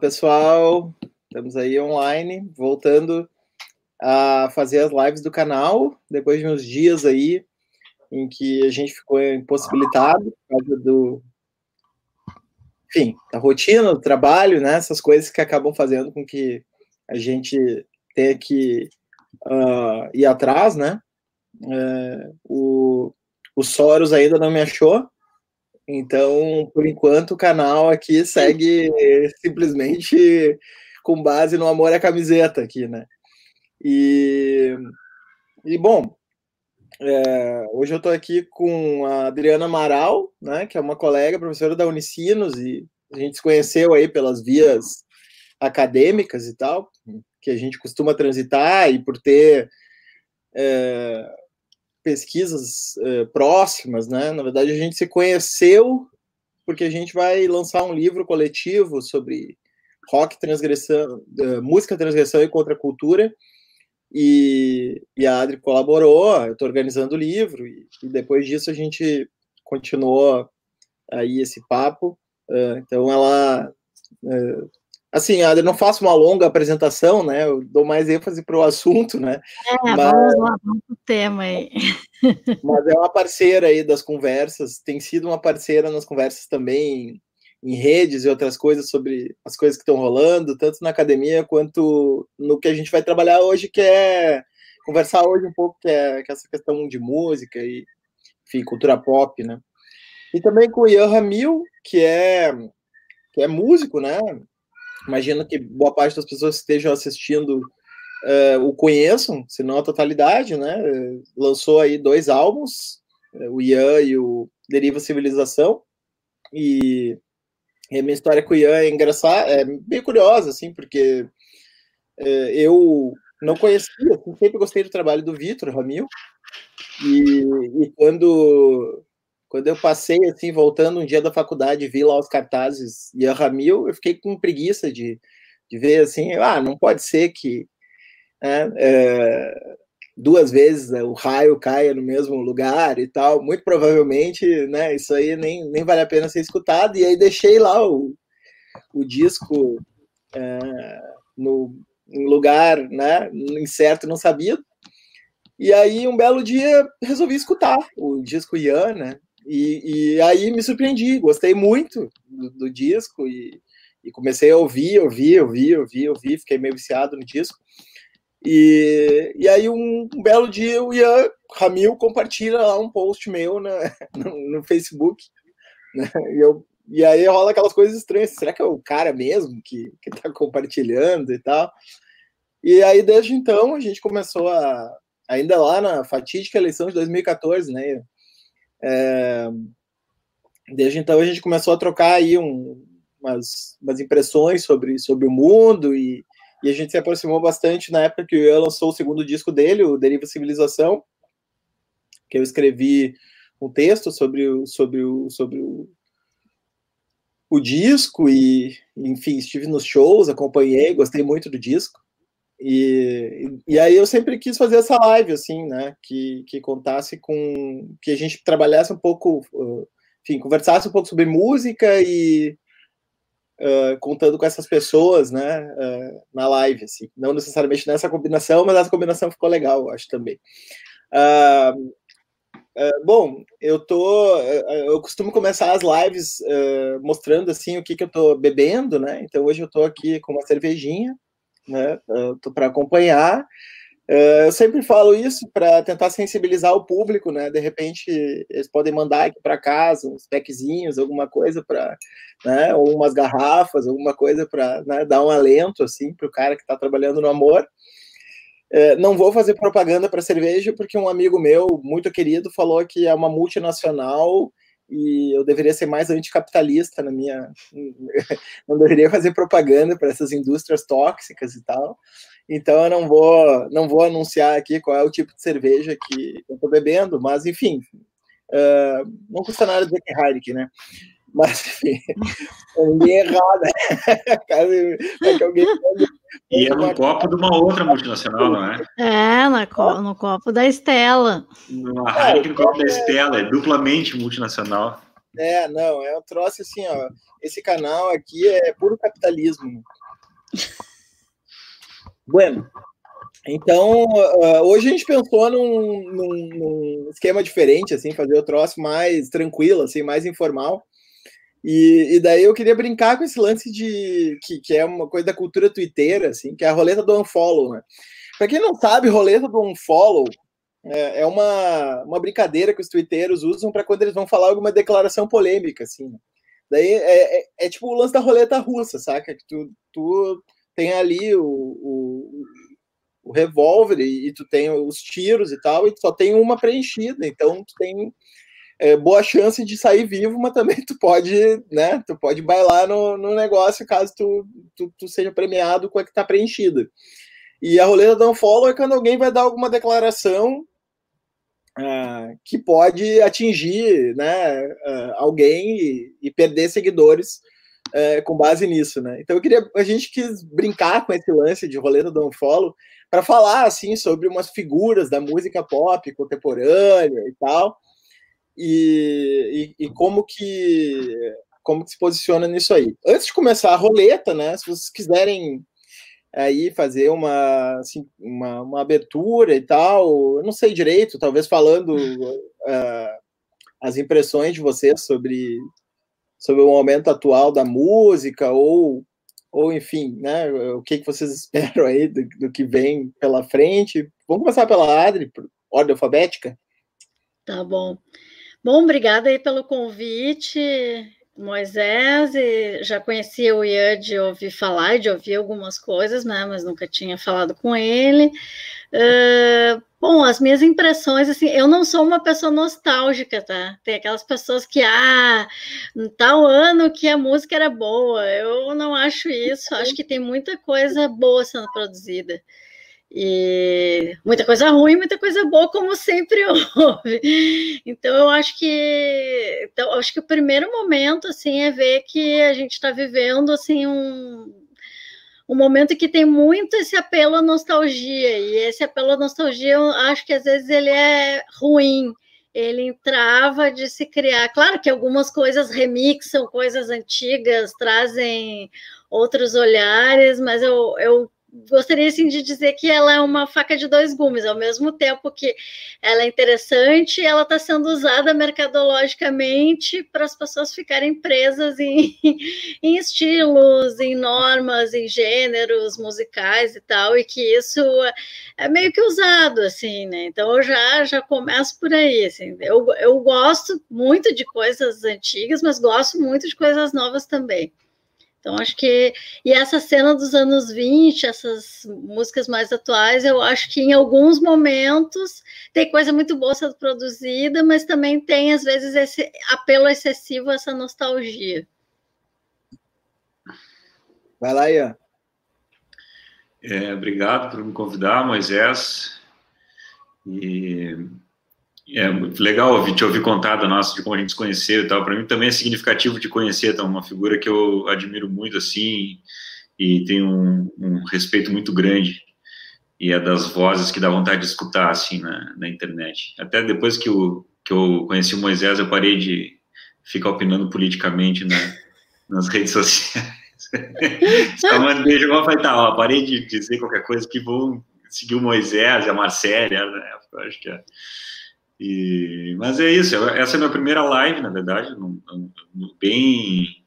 Pessoal. Estamos aí online, voltando a fazer as lives do canal, depois de uns dias aí em que a gente ficou impossibilitado por causa do, enfim, da rotina, do trabalho, né? Essas coisas que acabam fazendo com que a gente tenha que uh, ir atrás, né? Uh, o, o Soros ainda não me achou, então, por enquanto, o canal aqui segue simplesmente com base no amor à camiseta aqui, né? E, e bom, é, hoje eu estou aqui com a Adriana Amaral, né, que é uma colega, professora da Unicinos, e a gente se conheceu aí pelas vias acadêmicas e tal, que a gente costuma transitar, e por ter é, pesquisas é, próximas, né, na verdade a gente se conheceu porque a gente vai lançar um livro coletivo sobre rock, transgressão, é, música, transgressão e contracultura, e, e a Adri colaborou, eu estou organizando o livro, e, e, depois disso a gente continuou aí esse papo. Uh, então ela. Assim, Adri, não faço uma longa apresentação, né? Eu dou mais ênfase para o assunto, né? É, mas, vamos lá, vamos para o tema aí. Mas é uma parceira aí das conversas, tem sido uma parceira nas conversas também em redes e outras coisas sobre as coisas que estão rolando, tanto na academia quanto no que a gente vai trabalhar hoje, que é conversar hoje um pouco, que é, que é essa questão de música e, enfim, cultura pop, né? E também com o Ian Ramil, que é, que é músico, né? Imagino que boa parte das pessoas que estejam assistindo uh, o conheçam, se não a totalidade, né? Lançou aí dois álbuns, o Ian e o Deriva Civilização, e e a minha história com o Ian é engraçada, é bem curiosa, assim, porque é, eu não conhecia, assim, sempre gostei do trabalho do Vitor Ramil, e, e, quando, quando eu passei, assim, voltando um dia da faculdade, vi lá os cartazes Ian Ramil, eu fiquei com preguiça de, de ver, assim, ah, não pode ser que né, é, duas vezes né, o raio caia no mesmo lugar e tal, muito provavelmente, né, isso aí nem, nem vale a pena ser escutado, e aí deixei lá o, o disco é, no em lugar, né, incerto, não sabia, e aí um belo dia resolvi escutar o disco Ian, né, e, e aí me surpreendi, gostei muito do, do disco, e, e comecei a ouvir, ouvir, ouvir, ouvir, ouvir, fiquei meio viciado no disco, e, e aí, um, um, belo dia, o Ian Ramil compartilha lá um post meu no, no Facebook. Né? E, eu, e aí rola aquelas coisas estranhas. Será que é o cara mesmo que, que tá compartilhando e tal? E aí, desde então, a gente começou a. Ainda lá na fatídica eleição de 2014, né? É, desde então, a gente começou a trocar aí um, umas, umas impressões sobre, sobre o mundo e, e a gente se aproximou bastante na época que o Ian lançou o segundo disco dele, o Deriva Civilização, que eu escrevi um texto sobre o, sobre o, sobre o, o disco e, enfim, estive nos shows, acompanhei, gostei muito do disco. E, e aí eu sempre quis fazer essa live, assim, né, que, que contasse com, que a gente trabalhasse um pouco, enfim, conversasse um pouco sobre música e, uh, contando com essas pessoas, né, uh, na live, assim. Não necessariamente nessa combinação, mas essa combinação ficou legal, acho também. Uh, bom, eu tô, eu costumo começar as lives mostrando assim o que, que eu tô bebendo, né? Então hoje eu tô aqui com uma cervejinha, né? tô para acompanhar. Uh, eu sempre falo isso para tentar sensibilizar o público, né? De repente, eles podem mandar aqui para casa uns packzinhos, alguma coisa para, né? Ou umas garrafas, alguma coisa para né? dar um alento assim para o cara que está trabalhando no amor. Uh, não vou fazer propaganda para cerveja porque um amigo meu muito querido falou que é uma multinacional e eu deveria ser mais anticapitalista na minha. não deveria fazer propaganda para essas indústrias tóxicas e tal. Então eu não vou, não vou anunciar aqui qual é o tipo de cerveja que eu estou bebendo, mas enfim, uh, não custa nada dizer que é Heineken, né? Mas enfim, ninguém errar, né? que alguém e é no copo de uma outra multinacional, não é? É, no, co no copo da Estela. No Heineken, no copo da Estela, é duplamente multinacional. É, não, é um troço assim, ó. Esse canal aqui é puro capitalismo. Bueno, então, uh, hoje a gente pensou num, num, num, esquema diferente, assim, fazer o troço mais tranquilo, assim, mais informal. E, e, daí eu queria brincar com esse lance de que, que é uma coisa da cultura twitteira, assim, que é a roleta do unfollow, né? Para quem não sabe, roleta do unfollow é, é uma, uma brincadeira que os twitteiros usam para quando eles vão falar alguma declaração polêmica, assim. Né? Daí é, é, é, tipo o lance da roleta russa, saca? Que tu, tu tem ali o, o, o revólver e, e, tu tem os tiros e tal, e tu só tem uma preenchida, então tu tem é, boa chance de sair vivo, mas também tu pode, né? Tu pode bailar no, no negócio caso tu, tu, tu seja premiado com a que tá preenchida. E a roleta do unfollow é quando alguém vai dar alguma declaração uh, que pode atingir né, uh, alguém e, e, perder seguidores uh, com base nisso. Né? Então eu queria, a gente quis brincar com esse lance de roleta do unfollow para falar assim sobre umas figuras da música pop contemporânea e tal, e, e, e como que como que se posiciona nisso aí. Antes de começar a roleta, né, se vocês quiserem aí fazer uma, assim, uma, uma abertura e tal. Eu não sei direito, talvez falando uh, as impressões de vocês sobre, sobre o momento atual da música, ou, ou enfim, né, o que, que vocês esperam aí do, do que vem pela frente. Vamos começar pela Adri, por ordem alfabética. Tá bom. Bom, obrigada aí pelo convite. Moisés, e já conhecia o Ian de ouvir falar, de ouvir algumas coisas, né, mas nunca tinha falado com ele. Uh, bom, as minhas impressões, assim, eu não sou uma pessoa nostálgica, tá? Tem aquelas pessoas que, ah, tal ano que a música era boa. Eu não acho isso, acho que tem muita coisa boa sendo produzida. E muita coisa ruim, muita coisa boa, como sempre houve. Então, eu acho que então, acho que o primeiro momento assim é ver que a gente está vivendo assim um, um momento que tem muito esse apelo à nostalgia, e esse apelo à nostalgia, eu acho que às vezes ele é ruim. Ele entrava de se criar. Claro que algumas coisas remixam coisas antigas, trazem outros olhares, mas eu, eu gostaria assim, de dizer que ela é uma faca de dois gumes, ao mesmo tempo que ela é interessante, ela está sendo usada mercadologicamente para as pessoas ficarem presas em, em, estilos, em normas, em gêneros musicais e tal, e que isso é meio que usado, assim, né? Então eu já, já começo por aí, assim, eu, eu gosto muito de coisas antigas, mas gosto muito de coisas novas também. Então, acho que. E essa cena dos anos 20, essas músicas mais atuais, eu acho que em alguns momentos tem coisa muito boa sendo produzida, mas também tem, às vezes, esse apelo excessivo, essa nostalgia. Vai lá, Ian. É, obrigado por me convidar, Moisés. E é legal ouvir, te ouvir contar nossa, de como a gente se conheceu e tal. Para mim também é significativo de conhecer então, uma figura que eu admiro muito assim e tenho um, um, respeito muito grande. E é das vozes que dá vontade de escutar assim na, na internet. Até depois que eu, que eu conheci o Moisés, eu parei de ficar opinando politicamente na, nas redes sociais. Só mandei jogar falei, tá, ó, parei de dizer qualquer coisa que vou seguir o Moisés, a Marcélia, né? acho que é e, mas é isso, essa é a minha primeira live, na verdade, bem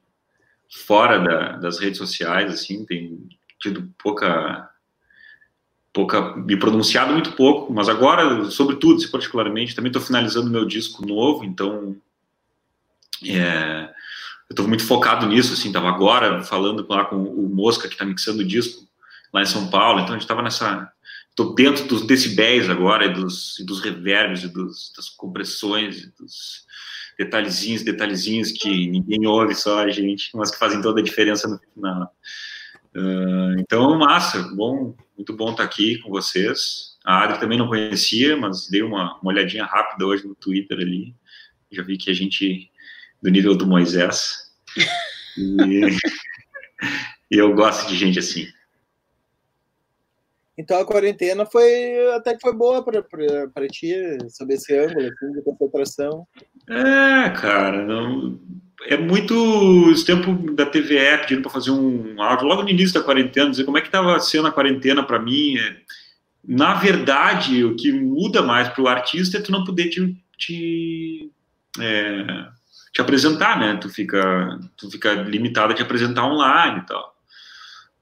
fora da, das redes sociais, assim, tem tido pouca, pouca, me pronunciado muito pouco, mas agora, sobretudo, particularmente, também estou finalizando meu disco novo, então é, eu estou muito focado nisso, assim, estava agora falando lá com o Mosca, que está mixando o disco lá em São Paulo, então a gente estava nessa estou dentro dos decibéis agora, e dos, e dos reverbs, e dos, das compressões, e dos detalhezinhos, detalhezinhos que ninguém ouve, só a gente, mas que fazem toda a diferença no final. Uh, então, massa, bom, muito bom estar aqui com vocês. A Adri também não conhecia, mas dei uma, uma olhadinha rápida hoje no Twitter ali. Já vi que a gente, do nível do Moisés. E, e eu gosto de gente assim. Então a quarentena foi até que foi boa para ti, sob esse ângulo assim, de concentração. É, cara, não, é muito esse tempo da TVE pedindo para fazer um áudio logo no início da quarentena, dizer como é que estava sendo a quarentena para mim. É, na verdade, o que muda mais para o artista é tu não poder te, te, é, te, apresentar, né? Tu fica, tu fica limitado a te apresentar online e tal.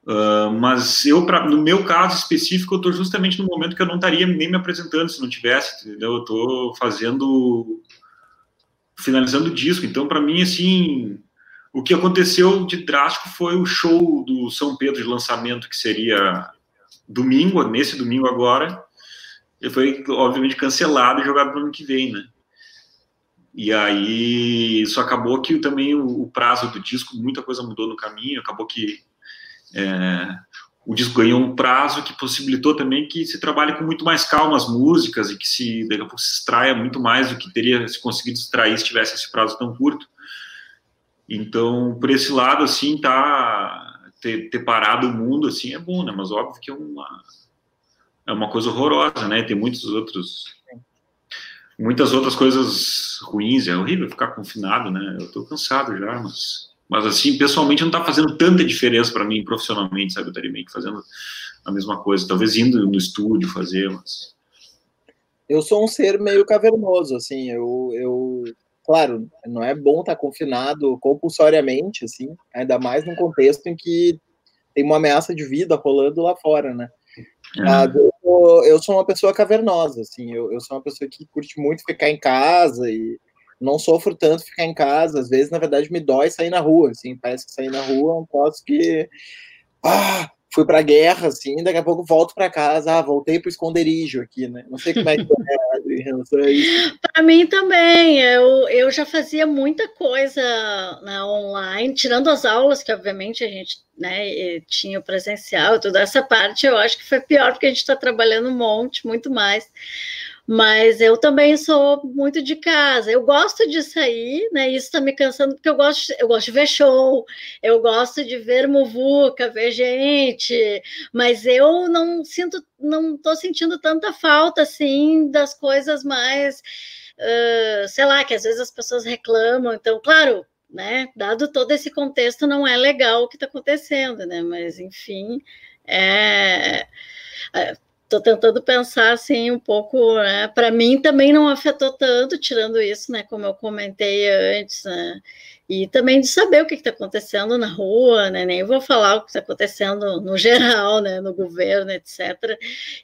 Uh, mas eu, pra, no meu caso específico, eu estou justamente no momento que eu não estaria nem me apresentando se não tivesse, entendeu? Eu estou fazendo finalizando o disco. Então, para mim, assim, o que aconteceu de drástico foi o show do São Pedro de lançamento, que seria domingo, nesse domingo agora. Ele foi, obviamente, cancelado e jogado no ano que vem, né? E aí, isso acabou que também o, o prazo do disco, muita coisa mudou no caminho, acabou que é, o disco ganhou um prazo que possibilitou também que se trabalhe com muito mais calma as músicas e que se daqui a pouco se extraia muito mais do que teria se conseguido extrair se tivesse esse prazo tão curto. Então, por esse lado, assim, tá ter, ter parado o mundo assim é bom, né? Mas óbvio que é uma é uma coisa horrorosa, né? Tem muitos outros muitas outras coisas ruins, é horrível ficar confinado, né? Eu tô cansado já, mas mas, assim, pessoalmente não está fazendo tanta diferença para mim profissionalmente, sabe? Eu estaria meio que fazendo a mesma coisa. Talvez indo no estúdio fazer, mas. Eu sou um ser meio cavernoso, assim. Eu, eu claro, não é bom estar tá confinado compulsoriamente, assim, ainda mais num contexto em que tem uma ameaça de vida rolando lá fora, né? É. Eu, eu, sou uma pessoa cavernosa, assim, eu, eu sou uma pessoa que curte muito ficar em casa e não sofro tanto ficar em casa. Às vezes, na verdade, me dói sair na rua, assim. Parece que sair na rua é um troço que... Ah, fui pra guerra, assim, daqui a pouco volto para casa, ah, voltei pro esconderijo aqui, né? Não sei como é que é em relação a isso. Para mim também, eu, eu já fazia muita coisa né, online, tirando as aulas, que obviamente a gente né, tinha presencial, toda essa parte eu acho que foi pior, porque a gente está trabalhando um monte, muito mais mas eu também sou muito de casa. Eu gosto de sair, né? Isso está me cansando porque eu gosto, eu gosto de ver show, eu gosto de ver muvuca, ver gente, mas eu não sinto, não estou sentindo tanta falta assim das coisas mais, uh, sei lá, que às vezes as pessoas reclamam. Então, claro, né? Dado todo esse contexto, não é legal o que está acontecendo, né? Mas enfim, é, é Estou tentando pensar assim um pouco, né? Para mim também não afetou tanto, tirando isso, né? Como eu comentei antes, né? E também de saber o que está acontecendo na rua, né? Nem vou falar o que está acontecendo no geral, né? No governo, etc.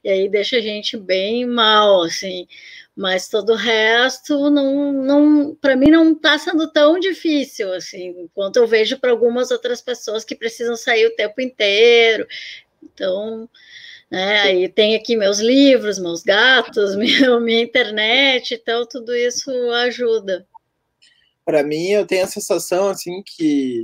E aí deixa a gente bem mal, assim. Mas todo o resto não, não para mim não está sendo tão difícil, assim, quanto eu vejo para algumas outras pessoas que precisam sair o tempo inteiro. Então, né? Tem aqui meus livros, meus gatos, minha, minha internet, então tudo isso ajuda. Para mim, eu tenho a sensação assim que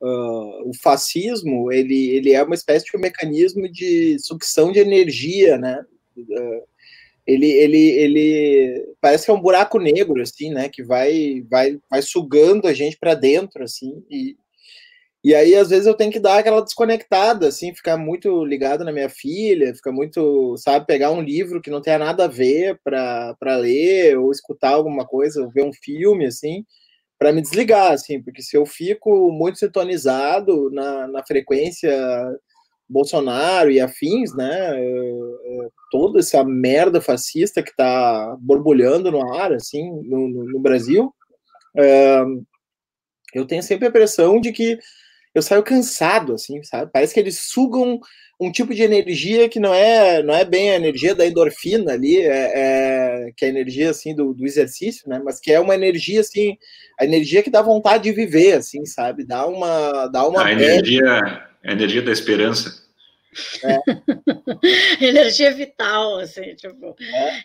uh, o fascismo ele, ele é uma espécie de um mecanismo de sucção de energia, né? Uh, ele, ele, ele parece que é um buraco negro assim, né? Que vai vai, vai sugando a gente para dentro assim e e aí, às vezes, eu tenho que dar aquela desconectada, assim, ficar muito ligado na minha filha, ficar muito, sabe, pegar um livro que não tenha nada a ver para ler, ou escutar alguma coisa, ou ver um filme, assim, para me desligar, assim, porque se eu fico muito sintonizado na, na frequência Bolsonaro e afins, né, toda essa merda fascista que está borbulhando no ar, assim, no, no, no Brasil, é, eu tenho sempre a impressão de que eu saio cansado, assim, sabe? Parece que eles sugam um tipo de energia que não é não é bem a energia da endorfina ali, é, é, que é a energia assim do, do, exercício, né? Mas que é uma energia assim, a energia que dá vontade de viver, assim, sabe? Dá uma dá uma a energia, a energia da esperança. É. Energia vital, assim, tipo.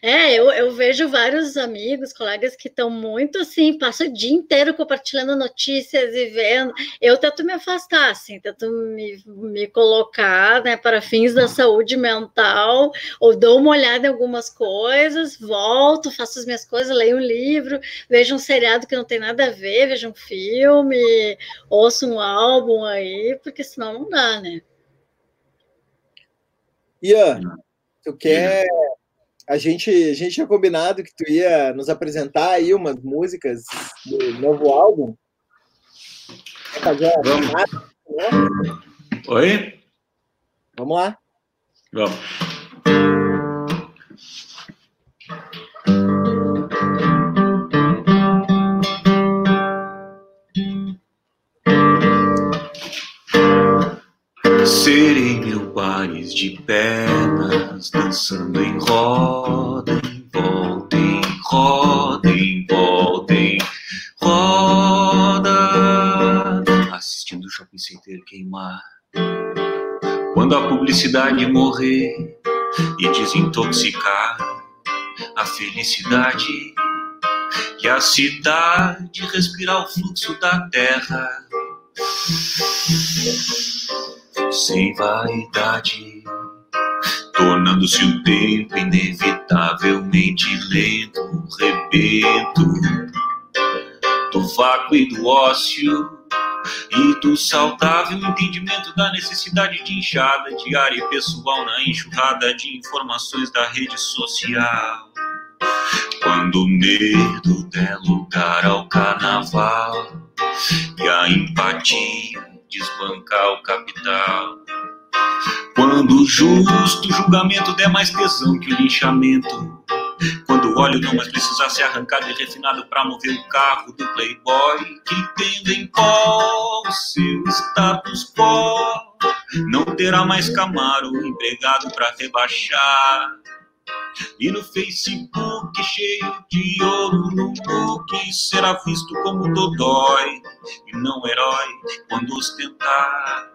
É, é eu, eu vejo vários amigos, colegas que estão muito assim, passam o dia inteiro compartilhando notícias e vendo. Eu tento me afastar, assim, tento me, me colocar né, para fins da saúde mental, ou dou uma olhada em algumas coisas, volto, faço as minhas coisas, leio um livro, vejo um seriado que não tem nada a ver, vejo um filme, ouço um álbum aí, porque senão não dá, né? Ian, tu quer, a gente, a gente tinha combinado que tu ia nos apresentar aí umas músicas do novo álbum. fazer Vamos. Né? Oi? Vamos lá. Vamos. De pernas dançando em roda, em volta, em roda, em volta, em roda, assistindo o shopping center queimar. Quando a publicidade morrer e desintoxicar a felicidade e a cidade respirar o fluxo da terra sem vaidade, tornando-se o tempo inevitavelmente lento, rebento do vácuo e do ócio e do saudável entendimento da necessidade de enxada diária e pessoal na enxurrada de informações da rede social. Quando o medo der lugar ao carnaval e a empatia desbancar o capital. Quando o justo julgamento der mais tesão que o linchamento. Quando o óleo não mais precisar ser arrancado e refinado para mover o carro do playboy que tendo em pó o seu status quo. Não terá mais Camaro empregado para rebaixar. E no Facebook cheio de ouro no book será visto como dodói e não herói quando ostentar.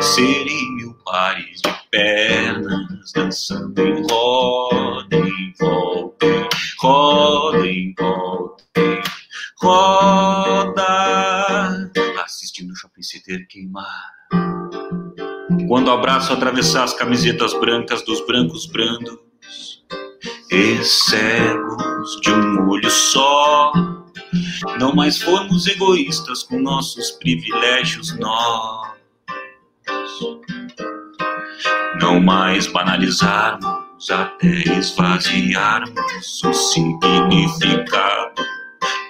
Serei mil pares de pernas dançando em roda, em volta, roda, em volta, roda, assistindo o shopping center queimar. Quando abraço atravessar as camisetas brancas dos brancos brandos e cegos de um olho só, não mais formos egoístas com nossos privilégios nós. Não mais banalizarmos até esvaziarmos o significado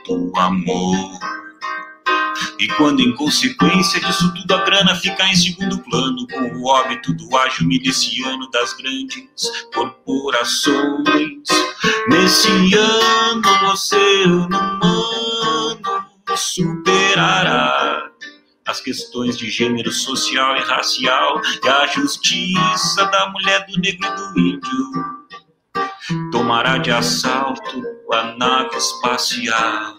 do amor. E quando em consequência disso tudo a grana fica em segundo plano, com o óbito do ágil miliciano das grandes corporações. Nesse ano o oceano humano superará as questões de gênero social e racial e a justiça da mulher, do negro e do índio. Tomará de assalto a nave espacial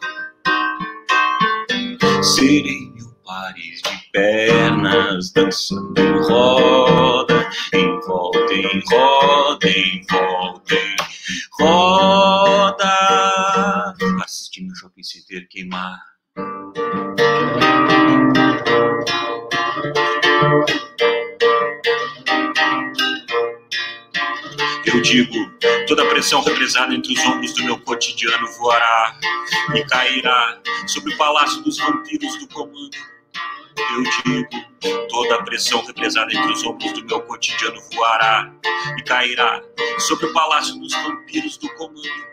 serem mil pares de pernas dançando em roda, em volta, em roda, em volta, em roda, assistindo o shopping center queimar. Eu digo, toda a pressão represada entre os ombros do meu cotidiano voará e cairá sobre o palácio dos vampiros do comando. Eu digo, toda a pressão represada entre os ombros do meu cotidiano voará e cairá sobre o palácio dos vampiros do comando.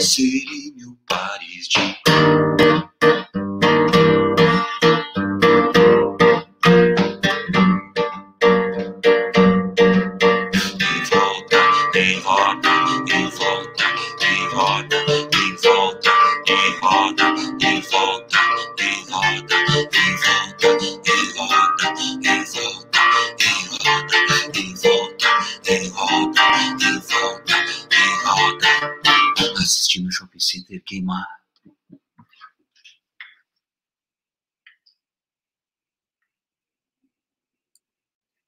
Serei mil pares de queimar.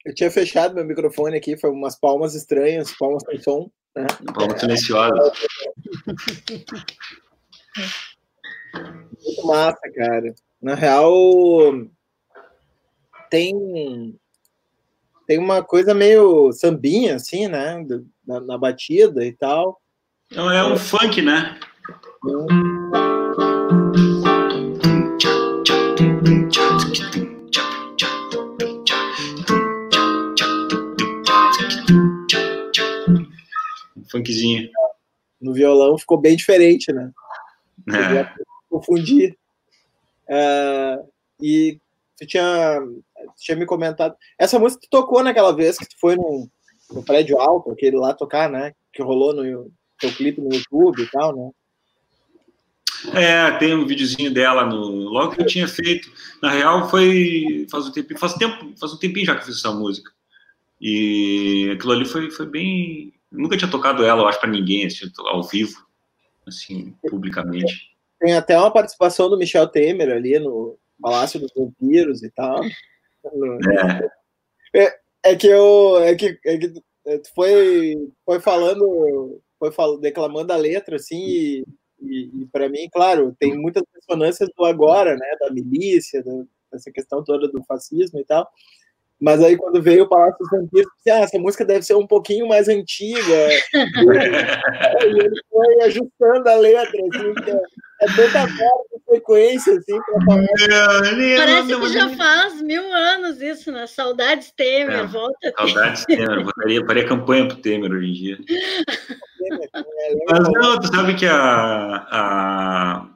Eu tinha fechado meu microfone aqui, foi umas palmas estranhas, palmas sem som. Né? Palmas silenciosas. Muito massa, cara. Na real, tem tem uma coisa meio sambinha, assim, né? Na, na batida e tal. Não, é um funk, né? funkzinho. No violão ficou bem diferente, né? É. Confundir. Uh, e tu tinha, tinha me comentado. Essa música tu tocou naquela vez que tu foi no, no prédio alto, aquele lá tocar, né? Que rolou no teu clipe no YouTube e tal, né? É, tem um videozinho dela no. Logo que eu tinha feito. Na real, foi. Faz um tempinho, faz tempo, faz um tempinho já que eu fiz essa música. E aquilo ali foi, foi bem. nunca tinha tocado ela, eu acho, para ninguém, assim, ao vivo, assim, publicamente. Tem até uma participação do Michel Temer ali no Palácio dos Vampiros e tal. É, é, é que eu. É que, é que foi, foi falando, foi falando, declamando a letra, assim, e e, e para mim, claro, tem muitas ressonâncias do agora, né, da milícia, dessa questão toda do fascismo e tal. Mas aí quando veio o Palácio dos Vampiros, pensei, ah, essa música deve ser um pouquinho mais antiga. e ele foi ajustando a letra, assim, que é, é tanta de frequência, assim, para falar. Parece que já faz mil anos isso, né? Saudades Temer, é, volta. Saudades Temer, faria, faria campanha pro Temer hoje em dia. Mas não, tu sabe que a, a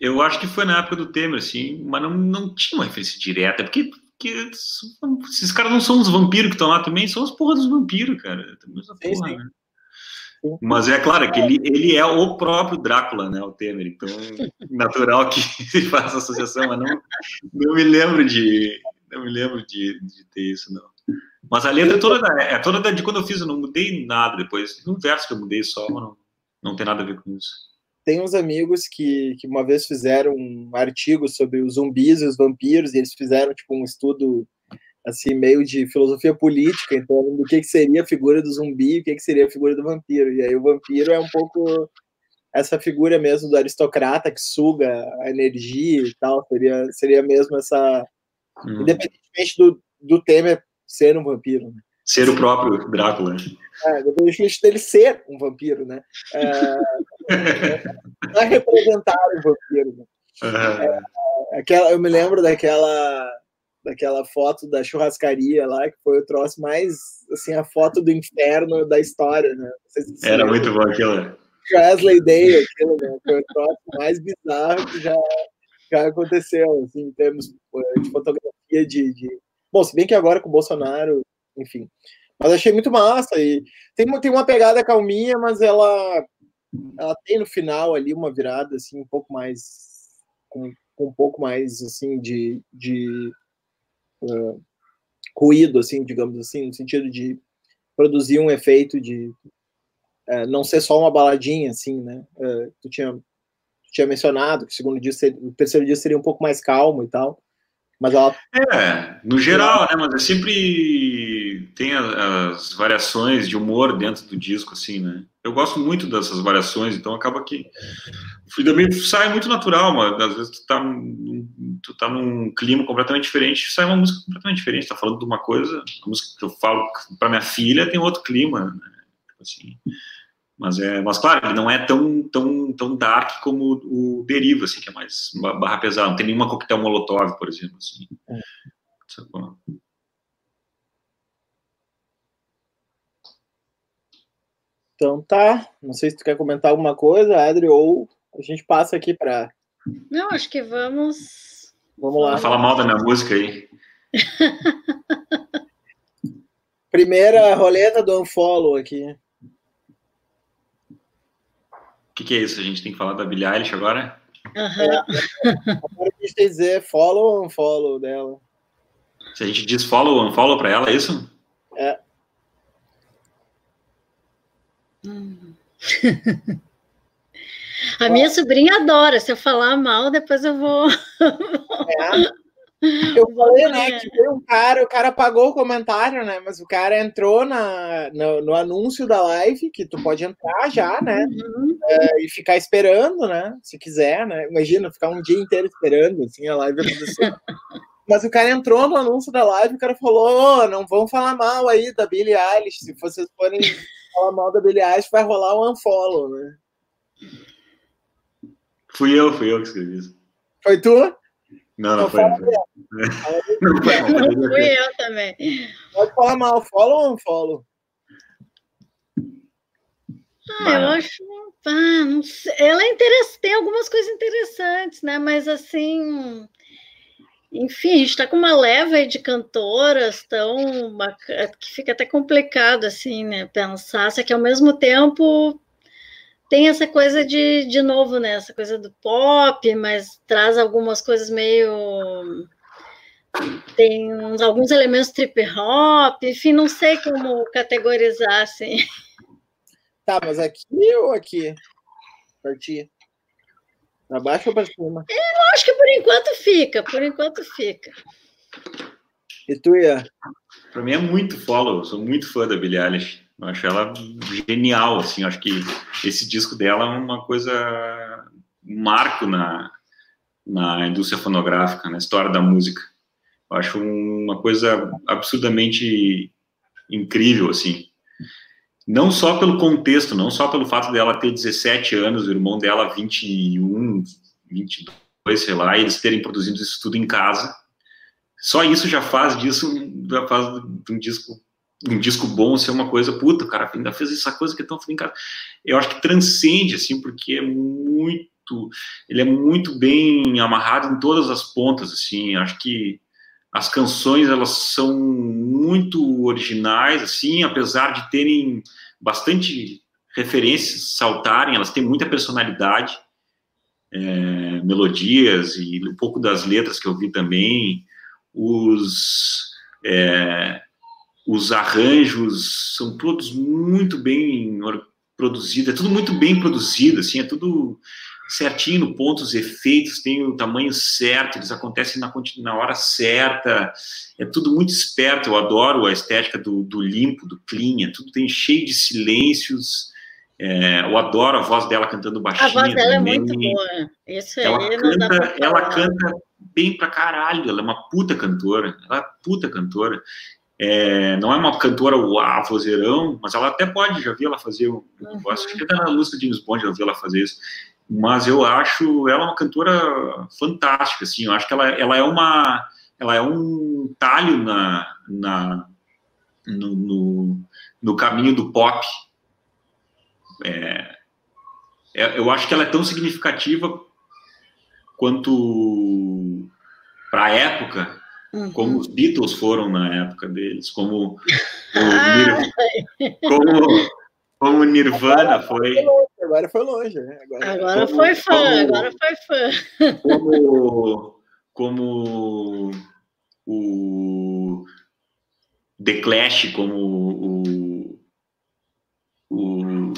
eu acho que foi na época do Temer, assim, mas não, não tinha uma referência direta, porque que esses caras não são os vampiros que estão lá também, são as porras dos vampiros, cara. Sim, porra, sim. Né? Mas é claro que ele, ele é o próprio Drácula, né, o Temer, então natural que se faça associação, mas não, não me lembro de não me lembro de, de ter isso, não. Mas a letra é toda, da, é toda da, de quando eu fiz, eu não mudei nada depois. Um verso que eu mudei só, mas não, não tem nada a ver com isso tem uns amigos que, que uma vez fizeram um artigo sobre os zumbis e os vampiros, e eles fizeram tipo um estudo assim meio de filosofia política, então do que, que seria a figura do zumbi e o que, que seria a figura do vampiro. E aí o vampiro é um pouco essa figura mesmo do aristocrata que suga a energia e tal, seria, seria mesmo essa. Hum. Independentemente do, do Temer ser um vampiro. Né? Ser o próprio Drácula. É, independentemente dele ser um vampiro, né? É, não é representar um vampiro. Né? É, aquela, eu me lembro daquela daquela foto da churrascaria lá, que foi o troço mais, assim, a foto do inferno da história, né? Se Era muito bom aquilo. Wesley Day, aquilo, né? Foi o troço mais bizarro que já, já aconteceu, assim, em termos de fotografia de, de... Bom, se bem que agora com o Bolsonaro, enfim. Mas achei muito massa e tem, tem uma pegada calminha, mas ela ela tem no final ali uma virada assim um pouco mais com, com um pouco mais assim de, de uh, ruído assim digamos assim no sentido de produzir um efeito de uh, não ser só uma baladinha assim né? Uh, tu tinha tu tinha mencionado que o segundo dia seria, o terceiro dia seria um pouco mais calmo e tal mas ela é no geral né? Mas é sempre tem as variações de humor dentro do disco assim né eu gosto muito dessas variações, então acaba que o também sai muito natural, mas às vezes tu tá, tu tá num clima completamente diferente, sai uma música completamente diferente, tá falando de uma coisa, a música que eu falo para minha filha tem outro clima, né? Tipo assim, mas é, mas claro, ele não é tão tão tão dark como o Deriva, assim, que é mais barra pesada, não tem nenhuma coquetel molotov, por exemplo, assim. É. Então tá. Não sei se tu quer comentar alguma coisa, Adri, ou a gente passa aqui para. Não, acho que vamos. Vamos lá. Fala mal da minha música aí. Primeira roleta do Unfollow aqui. O que, que, é isso? A gente tem que falar da Billie Eilish agora? Uhum. É, agora a gente tem que dizer follow ou unfollow dela. Se a gente diz follow ou unfollow para ela, é isso? É. A minha sobrinha adora. Se eu falar mal, depois eu vou. É. Eu falei, né, que foi um cara, o cara pagou o comentário, né? Mas o cara entrou na, no, no anúncio da live, que tu pode entrar já, né? Uhum. É, e ficar esperando, né? Se quiser, né? Imagina, ficar um dia inteiro esperando, assim, a live acontecer. Mas o cara entrou no anúncio da live, o cara falou: oh, não vão falar mal aí da Billie Eilish, se vocês forem falar mal da Billie Eilish, vai rolar um unfollow, né? Fui eu, fui eu que escrevi isso. Foi tu? Não, não, não foi. Não foi. Fui eu também. Pode falar mal, follow ou unfollow? Ah, eu acho. Ah, não sei. Ela é interessante, tem algumas coisas interessantes, né? Mas assim. Enfim, a gente está com uma leva de cantoras tão bacana, que fica até complicado assim, né? Pensar, só que ao mesmo tempo tem essa coisa de, de novo, né? Essa coisa do pop, mas traz algumas coisas meio. Tem uns, alguns elementos trip hop, enfim, não sei como categorizar assim. Tá, mas aqui ou aqui? Partir. Para baixo ou para cima? Eu acho que por enquanto fica, por enquanto fica. E tu, Ian? Para mim é muito follow, eu sou muito fã da Billie Eilish. Eu acho ela genial, assim, acho que esse disco dela é uma coisa, um marco na, na indústria fonográfica, na história da música. Eu acho uma coisa absurdamente incrível, assim. Não só pelo contexto, não só pelo fato dela ter 17 anos, o irmão dela 21, 22, sei lá, e eles terem produzido isso tudo em casa. Só isso já faz disso, já faz um disco um disco bom ser uma coisa, puta, o cara ainda fez essa coisa que é tão em casa. Eu acho que transcende, assim, porque é muito, ele é muito bem amarrado em todas as pontas, assim, acho que as canções, elas são muito originais, assim, apesar de terem bastante referências, saltarem, elas têm muita personalidade, é, melodias e um pouco das letras que eu vi também, os... É, os arranjos são todos muito bem produzidos, é tudo muito bem produzido, assim, é tudo certinho no ponto, os efeitos têm o tamanho certo, eles acontecem na, na hora certa, é tudo muito esperto, eu adoro a estética do, do limpo, do clean, é tudo tem cheio de silêncios, é, eu adoro a voz dela cantando baixinho. A voz dela também. é muito boa. Isso ela aí canta, ela canta bem pra caralho, ela é uma puta cantora, ela é puta cantora. É, não é uma cantora vozeirão, mas ela até pode, já vi ela fazer, um, uhum. acho que até na de James Bond já vi ela fazer isso, mas eu acho ela uma cantora fantástica, assim, eu acho que ela, ela é uma, ela é um talho na, na no, no, no caminho do pop, é, é, eu acho que ela é tão significativa quanto para a época Uhum. Como os Beatles foram na época deles, como o, Nir... como, como Nirvana foi. Agora foi longe. Né? Agora, agora como, foi fã, como, agora foi fã. Como, como o The Clash, como o, o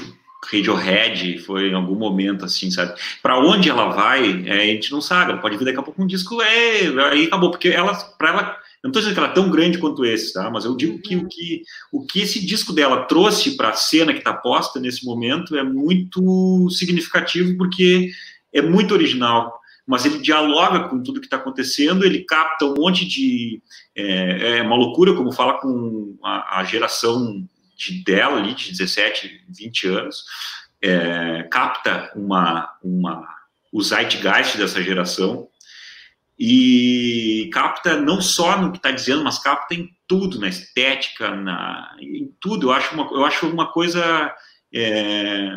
Radiohead foi em algum momento, assim, sabe? Para onde ela vai, é, a gente não sabe. Ela pode vir daqui a pouco um disco, é, aí acabou, porque ela, para ela, não estou dizendo que ela é tão grande quanto esse, tá? Mas eu digo que o que, o que esse disco dela trouxe para a cena que está posta nesse momento é muito significativo, porque é muito original. Mas ele dialoga com tudo que está acontecendo, ele capta um monte de. É, é uma loucura, como fala com a, a geração de dela ali, de 17, 20 anos, é, capta uma, uma, o zeitgeist dessa geração e capta não só no que está dizendo, mas capta em tudo, na estética, na, em tudo. Eu acho uma, eu acho uma coisa. É,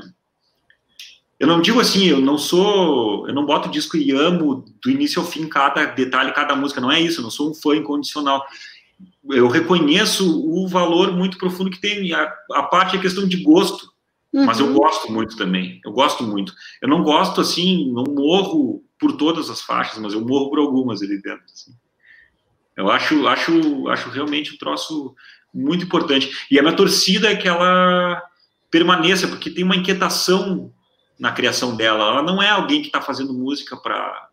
eu não digo assim, eu não sou, eu não boto disco e amo do início ao fim cada detalhe, cada música. Não é isso. Eu não sou um fã incondicional eu reconheço o valor muito profundo que tem. A, a parte é questão de gosto, uhum. mas eu uhum. gosto muito também. Eu gosto muito. Eu não gosto assim, não morro por todas as faixas, mas eu morro por algumas ali dentro. Assim. Eu acho, acho, acho realmente um troço muito importante. E a minha torcida é que ela permaneça, porque tem uma inquietação na criação dela. Ela não é alguém que está fazendo música para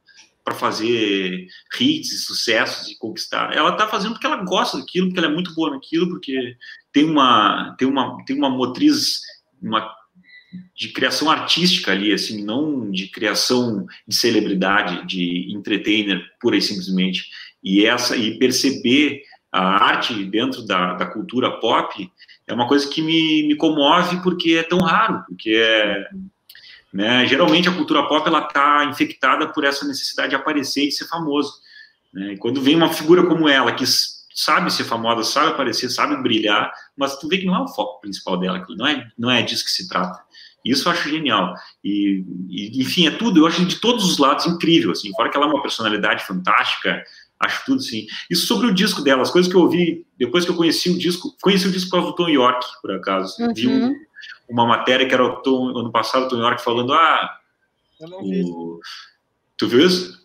para fazer hits e sucessos e conquistar. Ela está fazendo porque ela gosta daquilo, porque ela é muito boa naquilo, porque tem uma tem uma tem uma motriz uma de criação artística ali, assim, não de criação de celebridade, de entertainer pura e simplesmente. E essa e perceber a arte dentro da, da cultura pop é uma coisa que me, me comove porque é tão raro, porque é né? Geralmente a cultura pop ela está infectada por essa necessidade de aparecer e de ser famoso. Né? E quando vem uma figura como ela, que sabe ser famosa, sabe aparecer, sabe brilhar, mas tu vê que não é o foco principal dela, não é, não é disso que se trata. Isso eu acho genial. E, e, enfim, é tudo, eu acho de todos os lados incrível, assim, fora que ela é uma personalidade fantástica, acho tudo sim. Isso sobre o disco dela, as coisas que eu ouvi depois que eu conheci o disco, conheci o disco por causa do Tom York, por acaso. Uhum. Vi um, uma matéria que era o Tom, ano passado, o Tom York falando, ah, o... tu viu isso?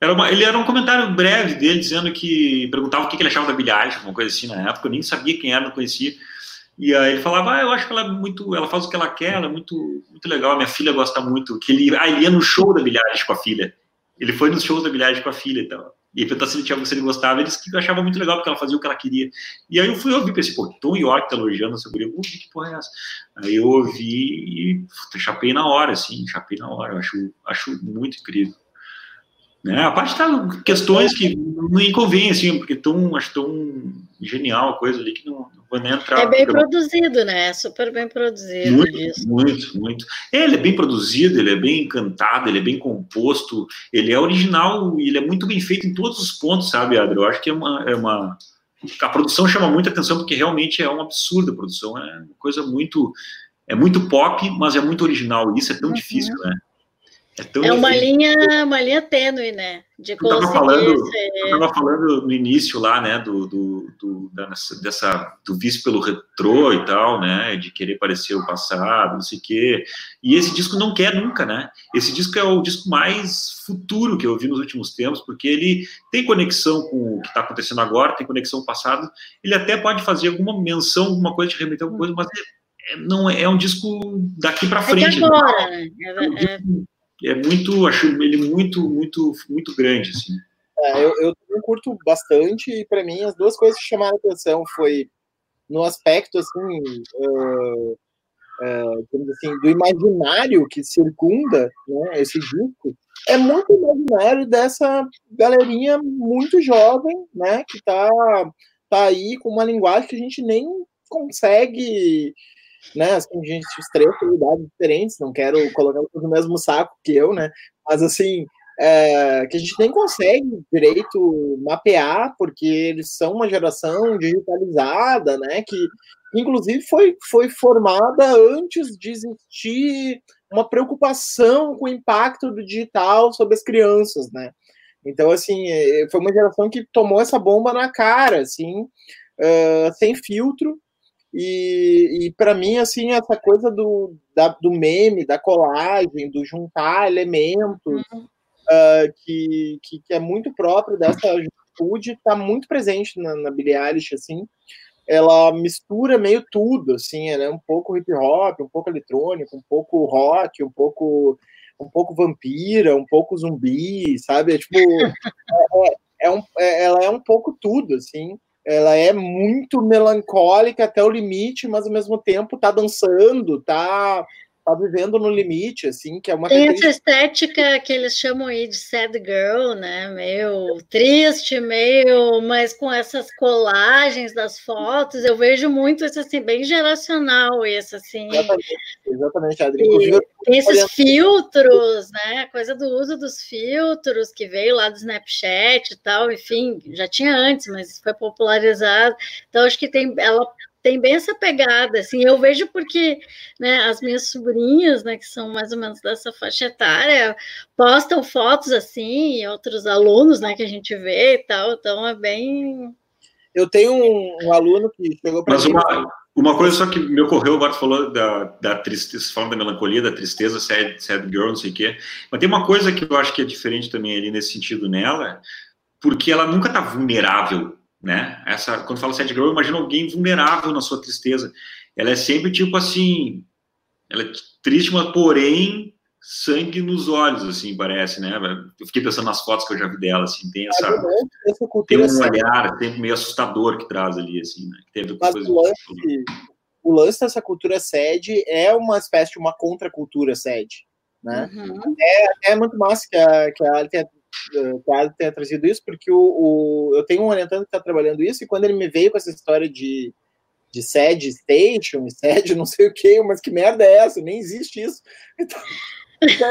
Era uma, ele era um comentário breve dele, dizendo que perguntava o que ele achava da Eilish, uma coisa assim na época, eu nem sabia quem era, não conhecia. E aí ele falava, ah, eu acho que ela é muito, ela faz o que ela quer, ela é muito, muito legal, a minha filha gosta muito, que ele, ah, ele ia no show da Eilish com a filha. Ele foi nos shows da Eilish com a filha e tal. E perguntou se ele, tinha, se ele gostava, ele disse que achava muito legal, porque ela fazia o que ela queria. E aí eu fui ouvir, pensei, pô, Tom York tá elogiando essa guria, que porra é essa? Aí eu ouvi e puta, chapei na hora, assim, chapei na hora, eu acho, acho muito incrível. Né? A parte tá questões que não inconvém, assim, porque tão, acho tão genial a coisa ali que não, não vou nem entrar. É bem produzido, né? É super bem produzido. Muito, isso. muito, muito. É, ele é bem produzido, ele é bem cantado, ele é bem composto, ele é original e ele é muito bem feito em todos os pontos, sabe, Adri? Eu acho que é uma, é uma. A produção chama muita atenção porque realmente é um absurdo a produção, é uma coisa muito. É muito pop, mas é muito original. E isso é tão uhum. difícil, né? É, é uma linha, uma linha tênue, né? De conseguir. Eu falando, ser... falando no início lá, né, do, do, do dessa do vício pelo retrô e tal, né, de querer parecer o passado, não sei o quê. E esse disco não quer nunca, né? Esse disco é o disco mais futuro que eu vi nos últimos tempos, porque ele tem conexão com o que está acontecendo agora, tem conexão com o passado. Ele até pode fazer alguma menção, alguma coisa, te remeter alguma coisa, mas é, é não é, é um disco daqui para frente. É agora, né? É, é, é muito, acho ele muito, muito, muito grande, assim. É, eu, eu curto bastante e para mim as duas coisas que chamaram atenção foi no aspecto assim, uh, uh, assim do imaginário que circunda né, esse disco é muito imaginário dessa galerinha muito jovem, né, que tá, tá aí com uma linguagem que a gente nem consegue né? Assim, gente, os três idades diferentes, não quero colocar no mesmo saco que eu, né? Mas assim, é, que a gente nem consegue direito mapear, porque eles são uma geração digitalizada, né? Que inclusive foi, foi formada antes de existir uma preocupação com o impacto do digital sobre as crianças, né? Então, assim, é, foi uma geração que tomou essa bomba na cara, assim, uh, sem filtro, e, e para mim, assim, essa coisa do, da, do meme, da colagem, do juntar elementos, uhum. uh, que, que, que, é muito próprio dessa juventude, está muito presente na, na Billie Eilish, assim. Ela mistura meio tudo, assim, ela é um pouco hip hop, um pouco eletrônico, um pouco rock, um pouco um pouco vampira, um pouco zumbi, sabe? É, tipo, é, é, é um, é, ela é um pouco tudo, assim ela é muito melancólica até o limite, mas ao mesmo tempo tá dançando, tá tá vivendo no limite, assim, que é uma Tem essa estética que eles chamam aí de sad girl, né? Meio triste, meio, mas com essas colagens das fotos, eu vejo muito isso assim, bem geracional, isso assim. Exatamente, exatamente Adri. Tem esses filtros, né? Coisa do uso dos filtros que veio lá do Snapchat e tal, enfim, já tinha antes, mas foi popularizado. Então, acho que tem ela tem bem essa pegada, assim, eu vejo porque, né, as minhas sobrinhas, né, que são mais ou menos dessa faixa etária, postam fotos assim, e outros alunos, né, que a gente vê e tal, então é bem... Eu tenho um, um aluno que chegou para Mas uma, uma coisa só que me ocorreu, agora falou da, da tristeza, falando da melancolia, da tristeza, sad, sad girl, não sei o quê, mas tem uma coisa que eu acho que é diferente também ali nesse sentido nela, porque ela nunca tá vulnerável né? Essa, quando fala sad girl, eu imagino alguém vulnerável na sua tristeza. Ela é sempre tipo assim, ela é triste, mas porém sangue nos olhos, assim, parece, né? Eu fiquei pensando nas fotos que eu já vi dela, assim, tem essa, essa tem um olhar, tem meio assustador que traz ali, assim, né? Que mas o lance, o lance dessa cultura sede é uma espécie de uma contracultura sede, né? Uhum. É, é muito massa que a, que a Claro tenha trazido isso, porque o, o eu tenho um orientando que está trabalhando isso, e quando ele me veio com essa história de, de sede station, sede não sei o que, mas que merda é essa? Nem existe isso. Então,